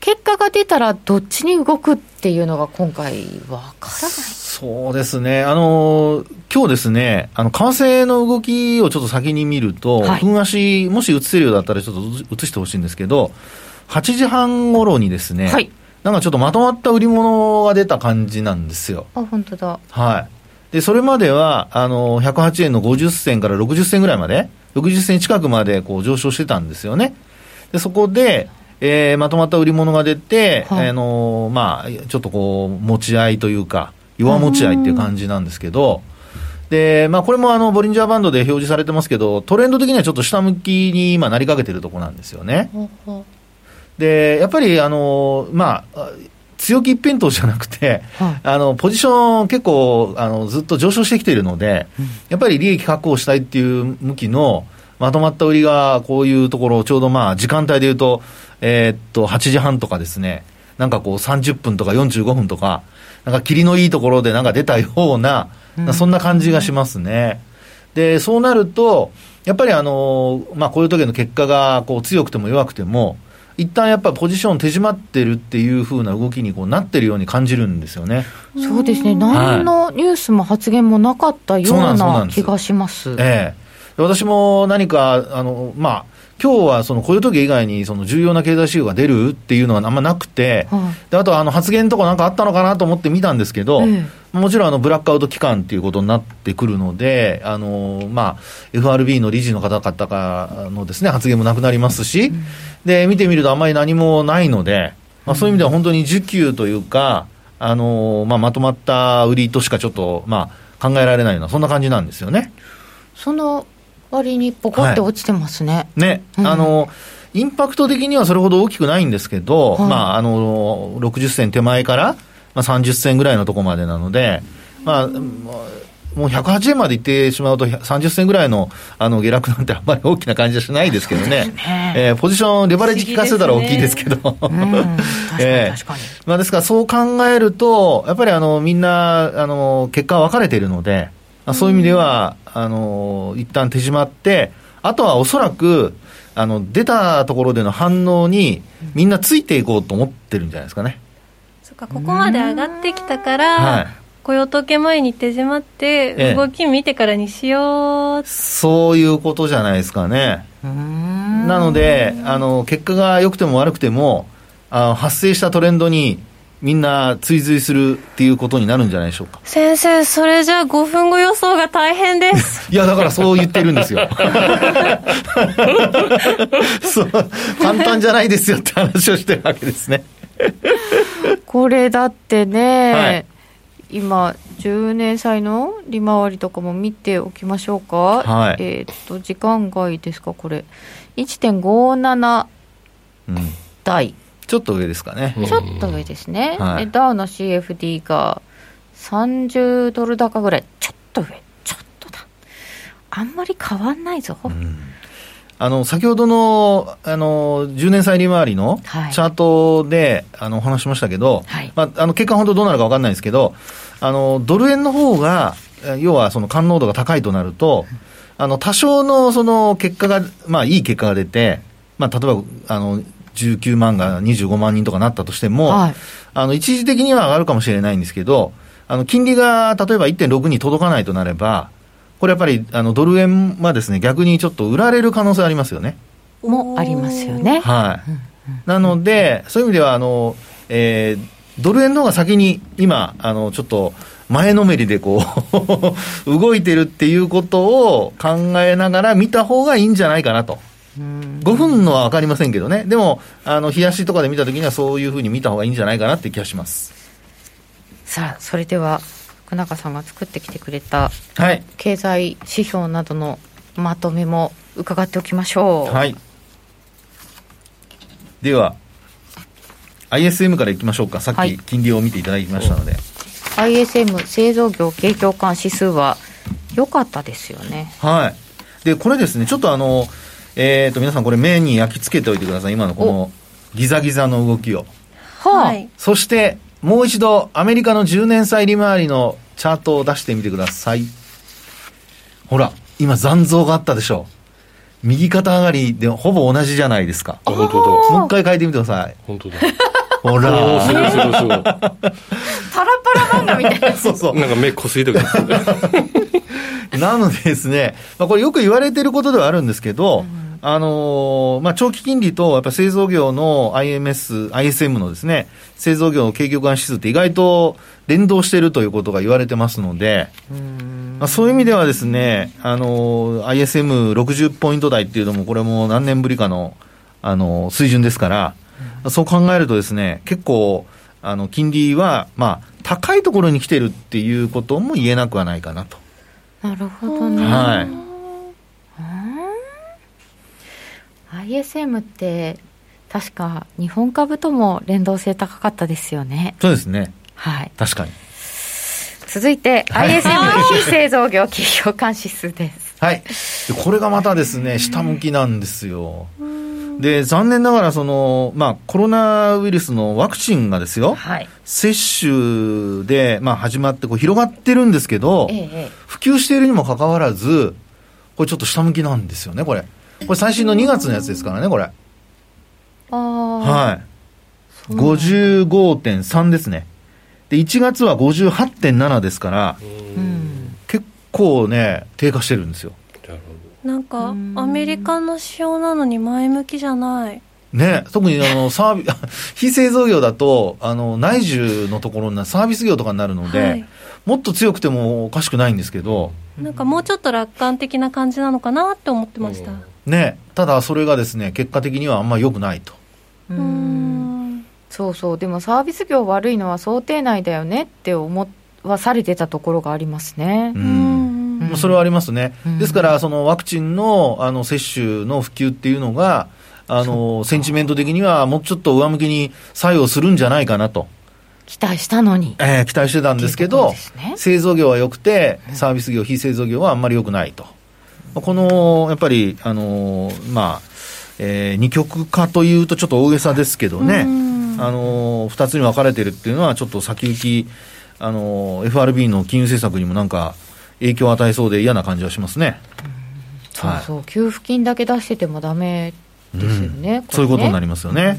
結果が出たら、どっちに動くっていうのが、今回、わからない。そうですね、あの今日ですね、あの為替の動きをちょっと先に見ると、はい、分足、もし映せるようだったら、ちょっと映してほしいんですけど、8時半ごろにですね、はいなんかちょっとまとまった売り物が出た感じなんですよ。あ、本当だ。はい。で、それまでは、あの、108円の50銭から60銭ぐらいまで、60銭近くまでこう上昇してたんですよね。で、そこで、えー、まとまった売り物が出て、はい、あのまあ、ちょっとこう、持ち合いというか、弱持ち合いっていう感じなんですけど、で、まあ、これもあの、ボリンジャーバンドで表示されてますけど、トレンド的にはちょっと下向きに今なりかけてるとこなんですよね。で、やっぱり、あの、まあ、強気一辺倒じゃなくて、はい、あのポジション結構あのずっと上昇してきているので、うん、やっぱり利益確保したいっていう向きのまとまった売りがこういうところ、ちょうどまあ時間帯でいうと、えー、っと、8時半とかですね、なんかこう30分とか45分とか、なんか霧のいいところでなんか出たような、うん、そんな感じがしますね。で、そうなると、やっぱりあの、まあこういう時の結果がこう強くても弱くても、一旦やっぱポジション手締まってるっていうふうな動きにこうなってるように感じるんですよね。そうですね。何のニュースも発言もなかったような気がします。ええ私も何か、あの、まあ、今日はその雇用統計以外にその重要な経済指標が出るっていうのがあんまなくて、はい、であとあの発言とかなんかあったのかなと思って見たんですけど、もちろんあのブラックアウト期間っていうことになってくるので、あのまあ、FRB の理事の方々のですね発言もなくなりますし、うん、で見てみるとあんまり何もないので、まあ、そういう意味では本当に需給というか、あのまあ、まとまった売りとしかちょっと、まあ、考えられないような、そんな感じなんですよね。その割にポコって落ちてますね。はい、ね、うん、あの、インパクト的にはそれほど大きくないんですけど、はい、まあ、あの、60銭手前から、まあ、30銭ぐらいのところまでなので、まあ、もう108円までいってしまうと、30銭ぐらいのあの下落なんてあんまり大きな感じはしないですけどね、ね。えー、ポジション、レバレッジ効かせたら大きいですけど、ですからそう考えると、やっぱりあのみんなあの結果は分かれているので、そういう意味では、あの一旦手締まって、あとはおそらく、あの出たところでの反応に、みんなついていこうと思ってるんじゃないですかね。そっか、ここまで上がってきたから、はい、雇用統計前に手締まって、動き見てからにしよう、ええ、そういうことじゃないですかね。なのであの、結果が良くても悪くても、あ発生したトレンドにみんな追随するっていうことになるんじゃないでしょうか。先生それじゃあ5分後予想が大変です。いやだからそう言ってるんですよ。そう簡単じゃないですよって話をしてるわけですね。これだってね、はい、今10年債の利回りとかも見ておきましょうか、はい、えっ、と時間外ですかこれ。1.57台、うんちょっと上ですかね。ちょっと上ですね。はい、ダウの CFD が30ドル高ぐらい、ちょっと上、ちょっとだ。あんまり変わんないぞ。うんあの先ほどのあの10年債利回りのチャートで、はい、あのお話しましたけど、はい、まあ、あの結果、本当どうなるか分かんないですけど、あのドル円の方が、要はその感濃度が高いとなると、あの多少のその結果が、まあ、いい結果が出て、まあ、例えばあの19万が25万人とかなったとしても、はい、あの一時的には上がるかもしれないんですけど、あの金利が例えば1.6に届かないとなれば、これやっぱりあのドル円はですね逆にちょっと売られる可能性ありますよね。もありますよね。はい。なので、そういう意味ではあの、えー、ドル円の方が先に今、あのちょっと前のめりでこう 動いてるっていうことを考えながら見た方がいいんじゃないかなと。5分のは分かりませんけどね、でも、あの冷やしとかで見たときには、そういうふうに見た方がいいんじゃないかなって気がしますさあ、それでは、福永さんが作ってきてくれた、経済指標などのまとめも伺っておきましょう。はい、では、ISM からいきましょうか、さっき金利を見ていただきましたので。はい、ISM 製造業景況感指数は良かったですよね。はい。で、これですね、ちょっとあの、えーと、皆さんこれ目に焼き付けておいてください。今のこのギザギザの動きを。はい、そしてもう一度アメリカの10年債利回りのチャートを出してみてください。ほら今残像があったでしょ右肩上がりでほぼ同じじゃないですか。本当だもう一回書いてみてください。本当だほら。すごいすごいすごいパラパラ漫画みたいな。そうそう。なんか目こすいてくるなのでですね、まあ、これよく言われてることではあるんですけど、うん。あのー、まあ、長期金利と、やっぱ製造業の IMS、ISM のですね、製造業の景況感指数って意外と連動しているということが言われてますので、まあ、そういう意味ではですね、あのー、ISM60 ポイント台っていうのも、これも何年ぶりかの、あのー、水準ですから、そう考えるとですね、結構、あの、金利は、まあ、高いところに来てるっていうことも言えなくはないかなと。なるほどね。はい。ISM って確か日本株とも連動性高かったですよね。そうですね。はい。確かに。続いて ISM 非製造業企業間指数です。はい。これがまたですね下向きなんですよで残念ながらその、まあ、コロナウイルスのワクチンがですよ、はい、接種で、まあ、始まってこう広がってるんですけど、ええ、普及しているにもかかわらず、これちょっと下向きなんですよね、これ。これ最新の2月のやつですからね、これ。あはい。55.3ですね。で、1月は58.7ですから、結構ね、低下してるんですよ。なんかアメリカの指標なのに前向きじゃない。ね、特にあの サービ 非製造業だとあの内需のところにサービス業とかになるので、はい、もっと強くてもおかしくないんですけどなんかもうちょっと楽観的な感じなのかなって思ってました、ね、ただそれがですね結果的にはあんまり良くないと。うん。そうそう。でもサービス業悪いのは想定内だよねって思わされてたところがありますね。うんうん、それはありますね、うん、ですから、そのワクチンのあの接種の普及っていうのが、あのセンチメント的にはもうちょっと上向きに作用するんじゃないかなと。期待したのに。えー、期待してたんですけど、ね、製造業は良くて、サービス業、非製造業はあんまり良くないと。この、やっぱり、あのまあ、えー、二極化というとちょっと大げさですけどね、あの二つに分かれてるっていうのは、ちょっと先行き、あの FRB の金融政策にもなんか、影響を与えそうで嫌な感じはしますね。そうそう、はい、給付金だけ出しててもだめですよね、うん。ね、そういうことになりますよね。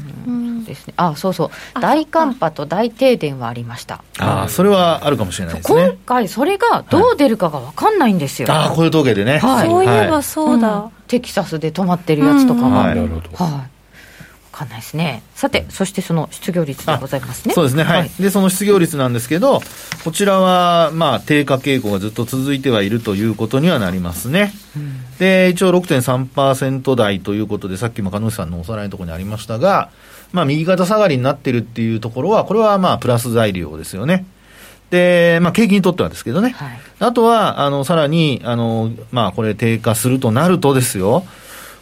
ですね。あそうそう。大寒波と大停電はありました。ああそれはあるかもしれないですね。今回それがどう出るかが分かんないんですよ、はい、ああこういう統計でね、はい、そういえばそうだ、うん、テキサスで止まってるやつとかが、はい、なるほど、はいかんないですね。さて、そしてその失業率でございますね。そうですね、はい、はい。で、その失業率なんですけど、こちらは、まあ、低下傾向がずっと続いてはいるということにはなりますね。うん、で、一応6.3%台ということで、さっきも鹿野さんのおさらいのところにありましたが、まあ、右肩下がりになってるっていうところは、これはまあ、プラス材料ですよね。で、まあ、景気にとってはですけどね。はい、あとは、あの、さらに、あの、まあ、これ低下するとなるとですよ、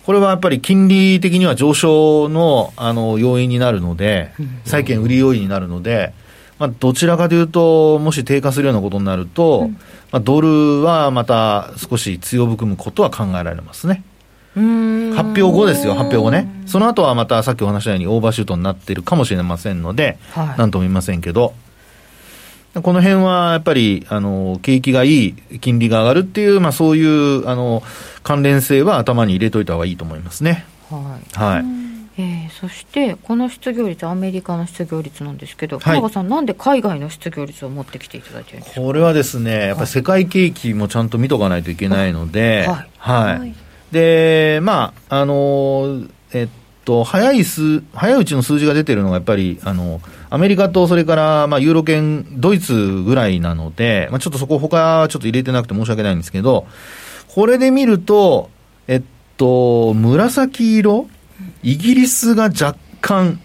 これはやっぱり金利的には上昇のあの要因になるので、債券売り要因になるので、まあ、どちらかというと、もし低下するようなことになると、まあ、ドルはまた少し強含むことは考えられますね。発表後ですよ、発表後ね。その後はまたさっきお話したようにオーバーシュートになっているかもしれませんので、はい、なんとも言いませんけど、この辺はやっぱり、あの、景気がいい、金利が上がるっていう、まあそういう、あの、関連性は頭に入れといた方がいいと思いますね。はい。はい。えー、そして、この失業率、アメリカの失業率なんですけど、はい、さん、なんで海外の失業率を持ってきていただいてるこれはですね、やっぱり世界景気もちゃんと見とかないといけないので、はい。はい。はい、で、まあ、あの、えっと、早い数、早いうちの数字が出てるのが、やっぱり、あの、アメリカとそれから、まあ、ユーロ圏、ドイツぐらいなので、まあ、ちょっとそこ、他ちょっと入れてなくて申し訳ないんですけど、これで見ると、えっと、紫色、イギリスが若干、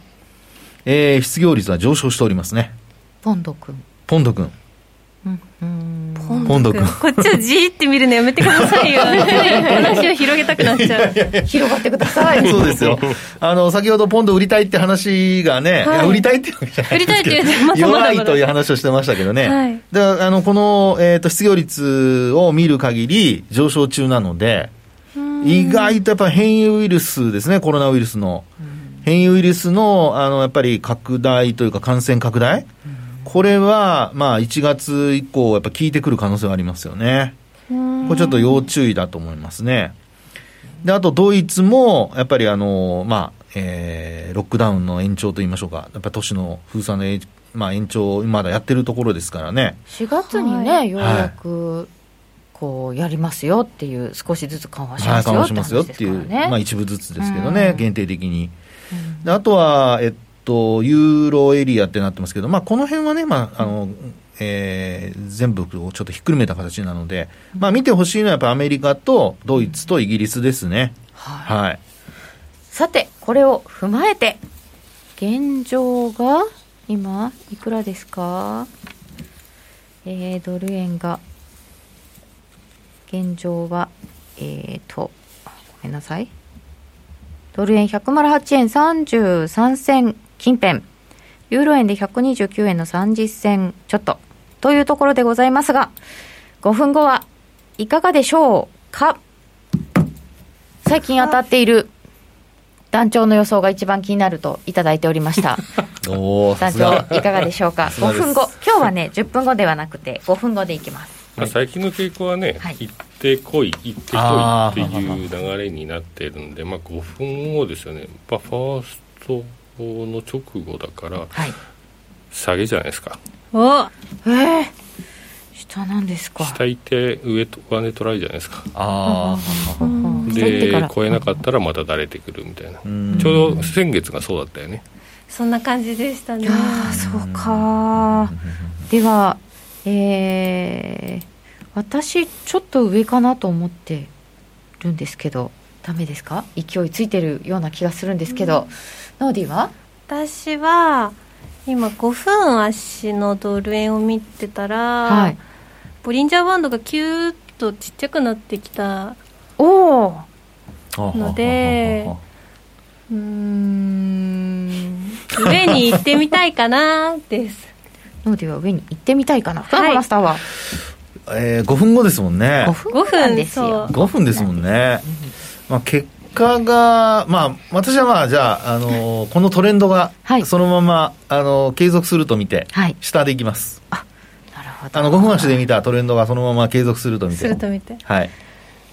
えー、失業率は上昇しておりますね。ポンド君。ポンド君。ポンド君こっちをじーって見るのやめてくださいよ。話を広げたくなっちゃう。広がってくださいそうですよ。あの先ほどポンド売りたいって話がね、はい、売りたいってわけじゃないですけど弱いという話をしてましたけどね、はい、であのこの、えーと、失業率を見る限り上昇中なので意外とやっぱ変異ウイルスですねコロナウイルスの。変異ウイルスのあのやっぱり拡大というか感染拡大、うんこれは、まあ、1月以降、やっぱ効いてくる可能性はありますよね。これちょっと要注意だと思いますね。で、あとドイツも、やっぱりあの、まあ、えー、ロックダウンの延長といいましょうか、やっぱ都市の封鎖の、まあ、延長、まだやってるところですからね。4月にね、はい、ようやく、こうやりますよっていう、少しずつ緩和しますよ、はい、緩和しますよっていう、まあ、一部ずつですけどね、限定的に。であとは、えっと、ユーロエリアってなってますけど、まあ、この辺はね、まあ、あの、えー、全部をちょっとひっくるめた形なので、まあ、見てほしいのはやっぱアメリカとドイツとイギリスですね。はい。はい、さて、これを踏まえて、現状が今、いくらですか？えー、ドル円が、現状は、えーと、ごめんなさい。ドル円108円33銭近辺。ユーロ円で129円の30銭ちょっと。というところでございますが、5分後はいかがでしょうか？最近当たっている団長の予想が一番気になるといただいておりました。団長いかがでしょうか？5分後今日はね10分後ではなくて5分後でいきます。まあ、最近の傾向はね、はい、行ってこい、行ってこいっていう流れになってるんで、まあ、5分後ですよね、やっぱファーストの直後だから、はい、下げじゃないですか。おえー、下なんですか。下行って上と上値トライじゃないですか。ああで超えなかったらまただれてくるみたいな。ちょうど先月がそうだったよね。そんな感じでしたね。ああそうかではえー、私ちょっと上かなと思ってるんですけどダメですか？勢いついてるような気がするんですけど、うん、ノーディは？私は今5分足のドル円を見てたら、はい、ボリンジャーバンドがキューッとちっちゃくなってきたおのでうん上に行ってみたいかなです。ノーディは上に行ってみたいかな？フラマスターは。えー、5分後ですもんね。5分？ですよ。5分ですもんね、まあ、結果が、まあ、私はまあ、じゃあ、あのー、このトレンドが、そのまま、あのー、継続すると見て、はい、下でいきます。あ、なるほど。あの、5分足で見たトレンドがそのまま継続すると見て。すると見て。はい。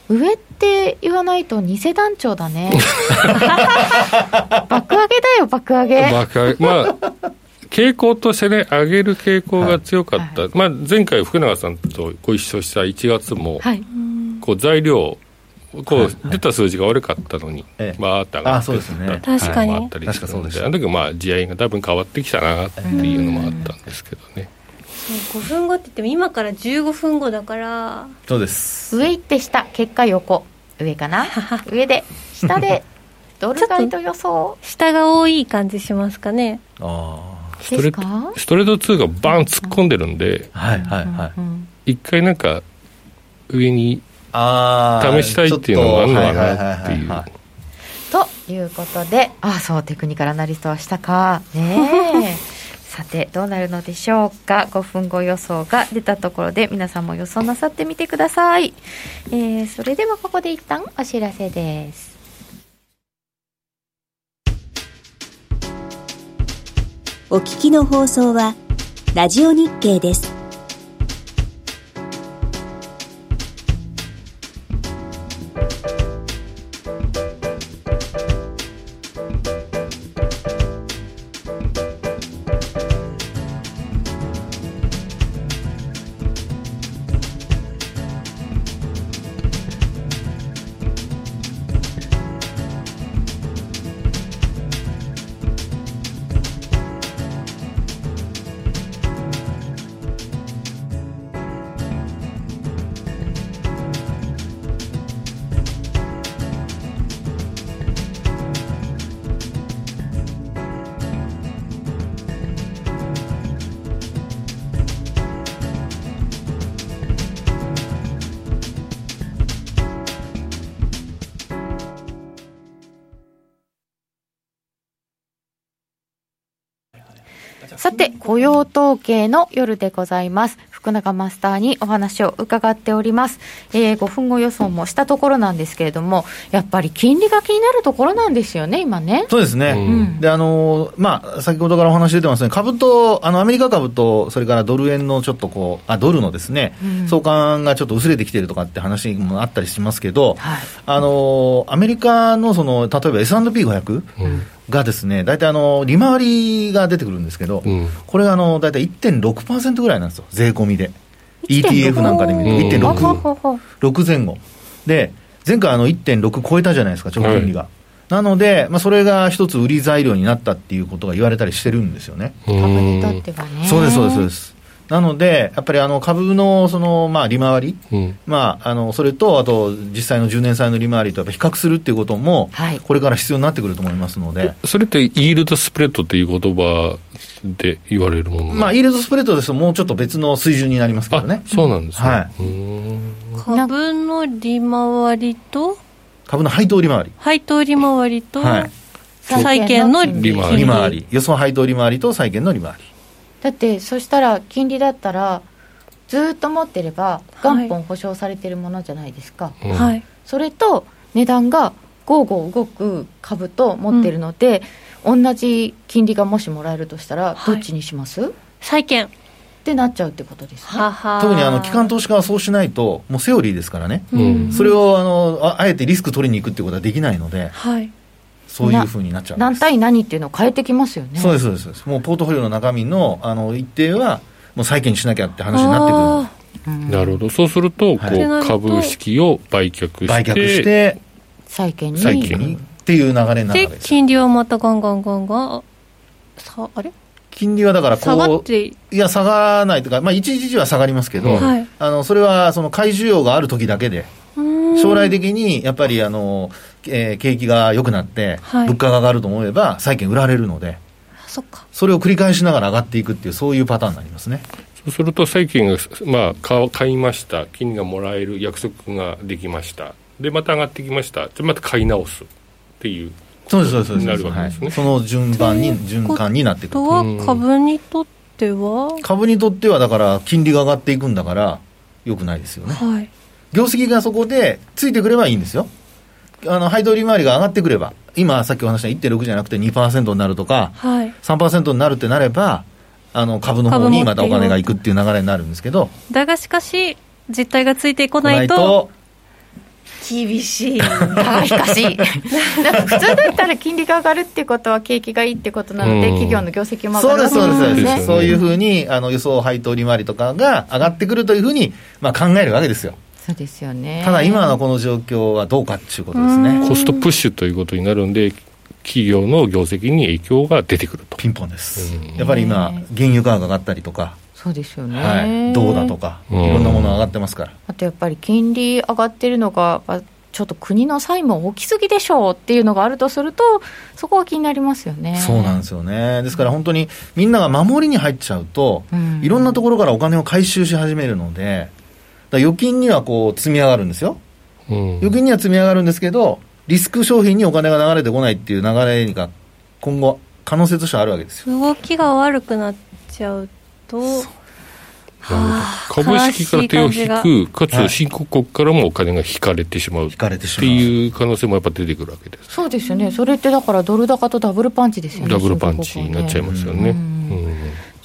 上って言わないと偽団長だね。爆上げだよ、爆上げ。爆上げ。まあ、傾向としてね、上げる傾向が強かった。はい、まあ、前回福永さんとご一緒した1月も、はい、こう材料、こう出た数字が悪かったのに、バーって上がってた確かに、あったりするので、あの時まあ、地合いが多分変わってきたなっていうのもあったんですけどね。5分後って言っても今から15分後だからそうです。上行って下結果横。上かな？上で下で ドル買いと予想？下が多い感じしますかね。ああストレストレート2がバン突っ込んでるんで、はいはいはい。一回なんか上に試したいっていうのがあるのかなっていう。ということで、ああ、そう、テクニカルアナリストはしたか。ね さて、どうなるのでしょうか。5分後予想が出たところで、皆さんも予想なさってみてください。えー、それではここで一旦お知らせです。お聞きの放送は、ラジオ日経です。用統計の夜でございます。福永マスターにお話を伺っております。えー、5分後予想もしたところなんですけれども、やっぱり金利が気になるところなんですよね、今ね。そうですね。うん、で、あの、まあ、先ほどからお話出てますね、株と、あの、アメリカ株と、それからドル円のちょっとこう、あ、ドルのですね、うん、相関がちょっと薄れてきてるとかって話もあったりしますけど、はい、あの、アメリカのその、例えば S&P500、うんがですね、大体あの利回りが出てくるんですけど、うん、これがあの大体1.6%ぐらいなんですよ、税込みで。ETF なんかで見ると1.6、6前後。で、前回あの1.6超えたじゃないですか、長金利が。なので、まあ、それが一つ売り材料になったっていうことが言われたりしてるんですよね。株にとってはね。そうです、そうです、そうです。なので、やっぱりあの株のその、まあ、利回り、うん、まあ、あのそれと、あと実際の10年債の利回りとやっぱ比較するっていうことも、はい、これから必要になってくると思いますので。それって、イールドスプレッドっていう言葉で言われるものまあ、イールドスプレッドですと、もうちょっと別の水準になりますけどね。そうなんですね。はい、株の利回りと？株の配当利回り。配当利回りと、はい、債券の利回り。利回り。予想配当利回りと債券の利回りだってそしたら金利だったらずっと持ってれば元本保証されてるものじゃないですか、はい、それと値段がゴーゴー動く株と持ってるので、うん、同じ金利がもしもらえるとしたらどっちにします、はい、債券。ってなっちゃうってことですね特にあの機関投資家はそうしないともうセオリーですからね、うん、それをあのああえてリスク取りに行くってことはできないので、はい、そういうふうになっちゃう何対何っていうのを変えてきますよね。そうですそうですもうポートフォリオの中身のあの一定はもう債券にしなきゃって話になってくる。なるほど。そうすると、こう株式を売却して売却して債券に。債券にっていう流れになるわけです金利はまたガンガンガンガンさあれ？金利はだからこう、下がって。いや、下がらないとか、まあ、一時時は下がりますけど、はい、あのそれはその買い需要がある時だけで、将来的にやっぱりあの、えー、景気が良くなって、はい、物価が上がると思えば、債券売られるので、そそれを繰り返しながら上がっていくっていう、そういうパターンになりますね。そうすると、債券が、まあ、買いました、金がもらえる約束ができました、で、また上がってきました、じゃまた買い直すっていう。そうですそうですそうです、はい、その順番に循環になってくる。は株にとっては？株にとってはだから金利が上がっていくんだからよくないですよね、はい、業績がそこでついてくればいいんですよあの配当利回りが上がってくれば今さっきお話した1.6じゃなくて2%になるとか、はい、3%になるってなればあの株の方にまたお金がいくっていう流れになるんですけどだがしかし実態がついてこないと厳しい。なしかし普通だったら金利が上がるっていうことは景気がいいってことなので、企業の業績も上がるそうですそうです、そういうふうにあの予想配当利回りとかが上がってくるというふうに、まあ、考えるわけですよそうですよね。ただ今のこの状況はどうかっていうことですね。コストプッシュということになるんで企業の業績に影響が出てくると。ピンポンです、やっぱり今原油価格上がったりとか。そうですよね、はい、銅だとか、いろんなもの上がってますから。あとやっぱり金利上がってるのが、ちょっと国の債務大きすぎでしょうっていうのがあるとすると、そこは気になりますよね。そうなんですよね、ですから本当にみんなが守りに入っちゃうと、うん、いろんなところからお金を回収し始めるので、預金にはこう積み上がるんですよ、うん、預金には積み上がるんですけど、リスク商品にお金が流れてこないっていう流れが今後、可能性としてはあるわけですよ動きが悪くなっちゃうと。株式から手を引く、かつ新興国からもお金が引かれてしまうっていう可能性もやっぱ出てくるわけです。そうですよね、それってだからドル高とダブルパンチですよね。ダブルパンチになっちゃいますよね。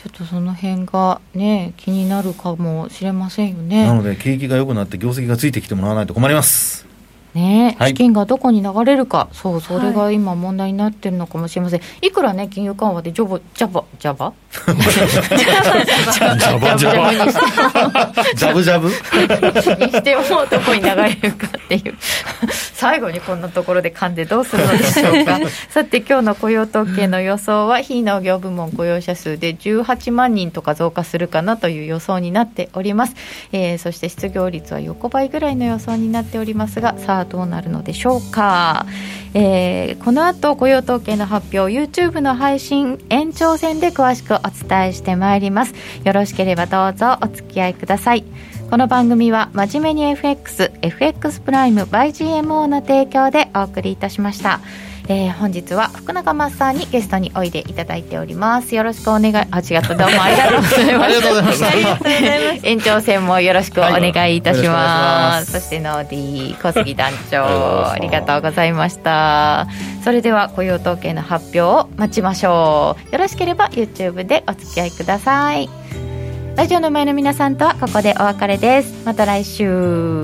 ちょっとその辺がね、気になるかもしれませんよね。なので、景気が良くなって業績がついてきてもらわないと困ります。ね、資金がどこに流れるか、そう、それが今、問題になってるのかもしれません、い、くらね、金融緩和でジョボ、ジャバ、ジャバ？ジャバジャバ。ジャブジャブ？にしても、どこに流れるかっていう、最後にこんなところで噛んでどうするのでしょうか。さて、今日の雇用統計の予想は、非農業部門雇用者数で18万人とか増加するかなという予想になっております。えー、そして失業率は横ばいぐらいの予想になっておりますが、さあ、どうなるのでしょうか、えー、この後雇用統計の発表 YouTube の配信延長戦で詳しくお伝えしてまいります。よろしければどうぞお付き合いください。この番組は真面目に FXFX プライム by GMO の提供でお送りいたしました。えー、本日は福永マスターにゲストにおいでいただいております。よろしくお願いあ違った。どうもありがとうございます。ありがとうございます。延長戦もよろしくお願いいたします,はい、そしてノーディー小杉団長ありがとうございました。それでは雇用統計の発表を待ちましょう。よろしければ YouTube でお付き合いください。ラジオの前の皆さんとはここでお別れです。また来週。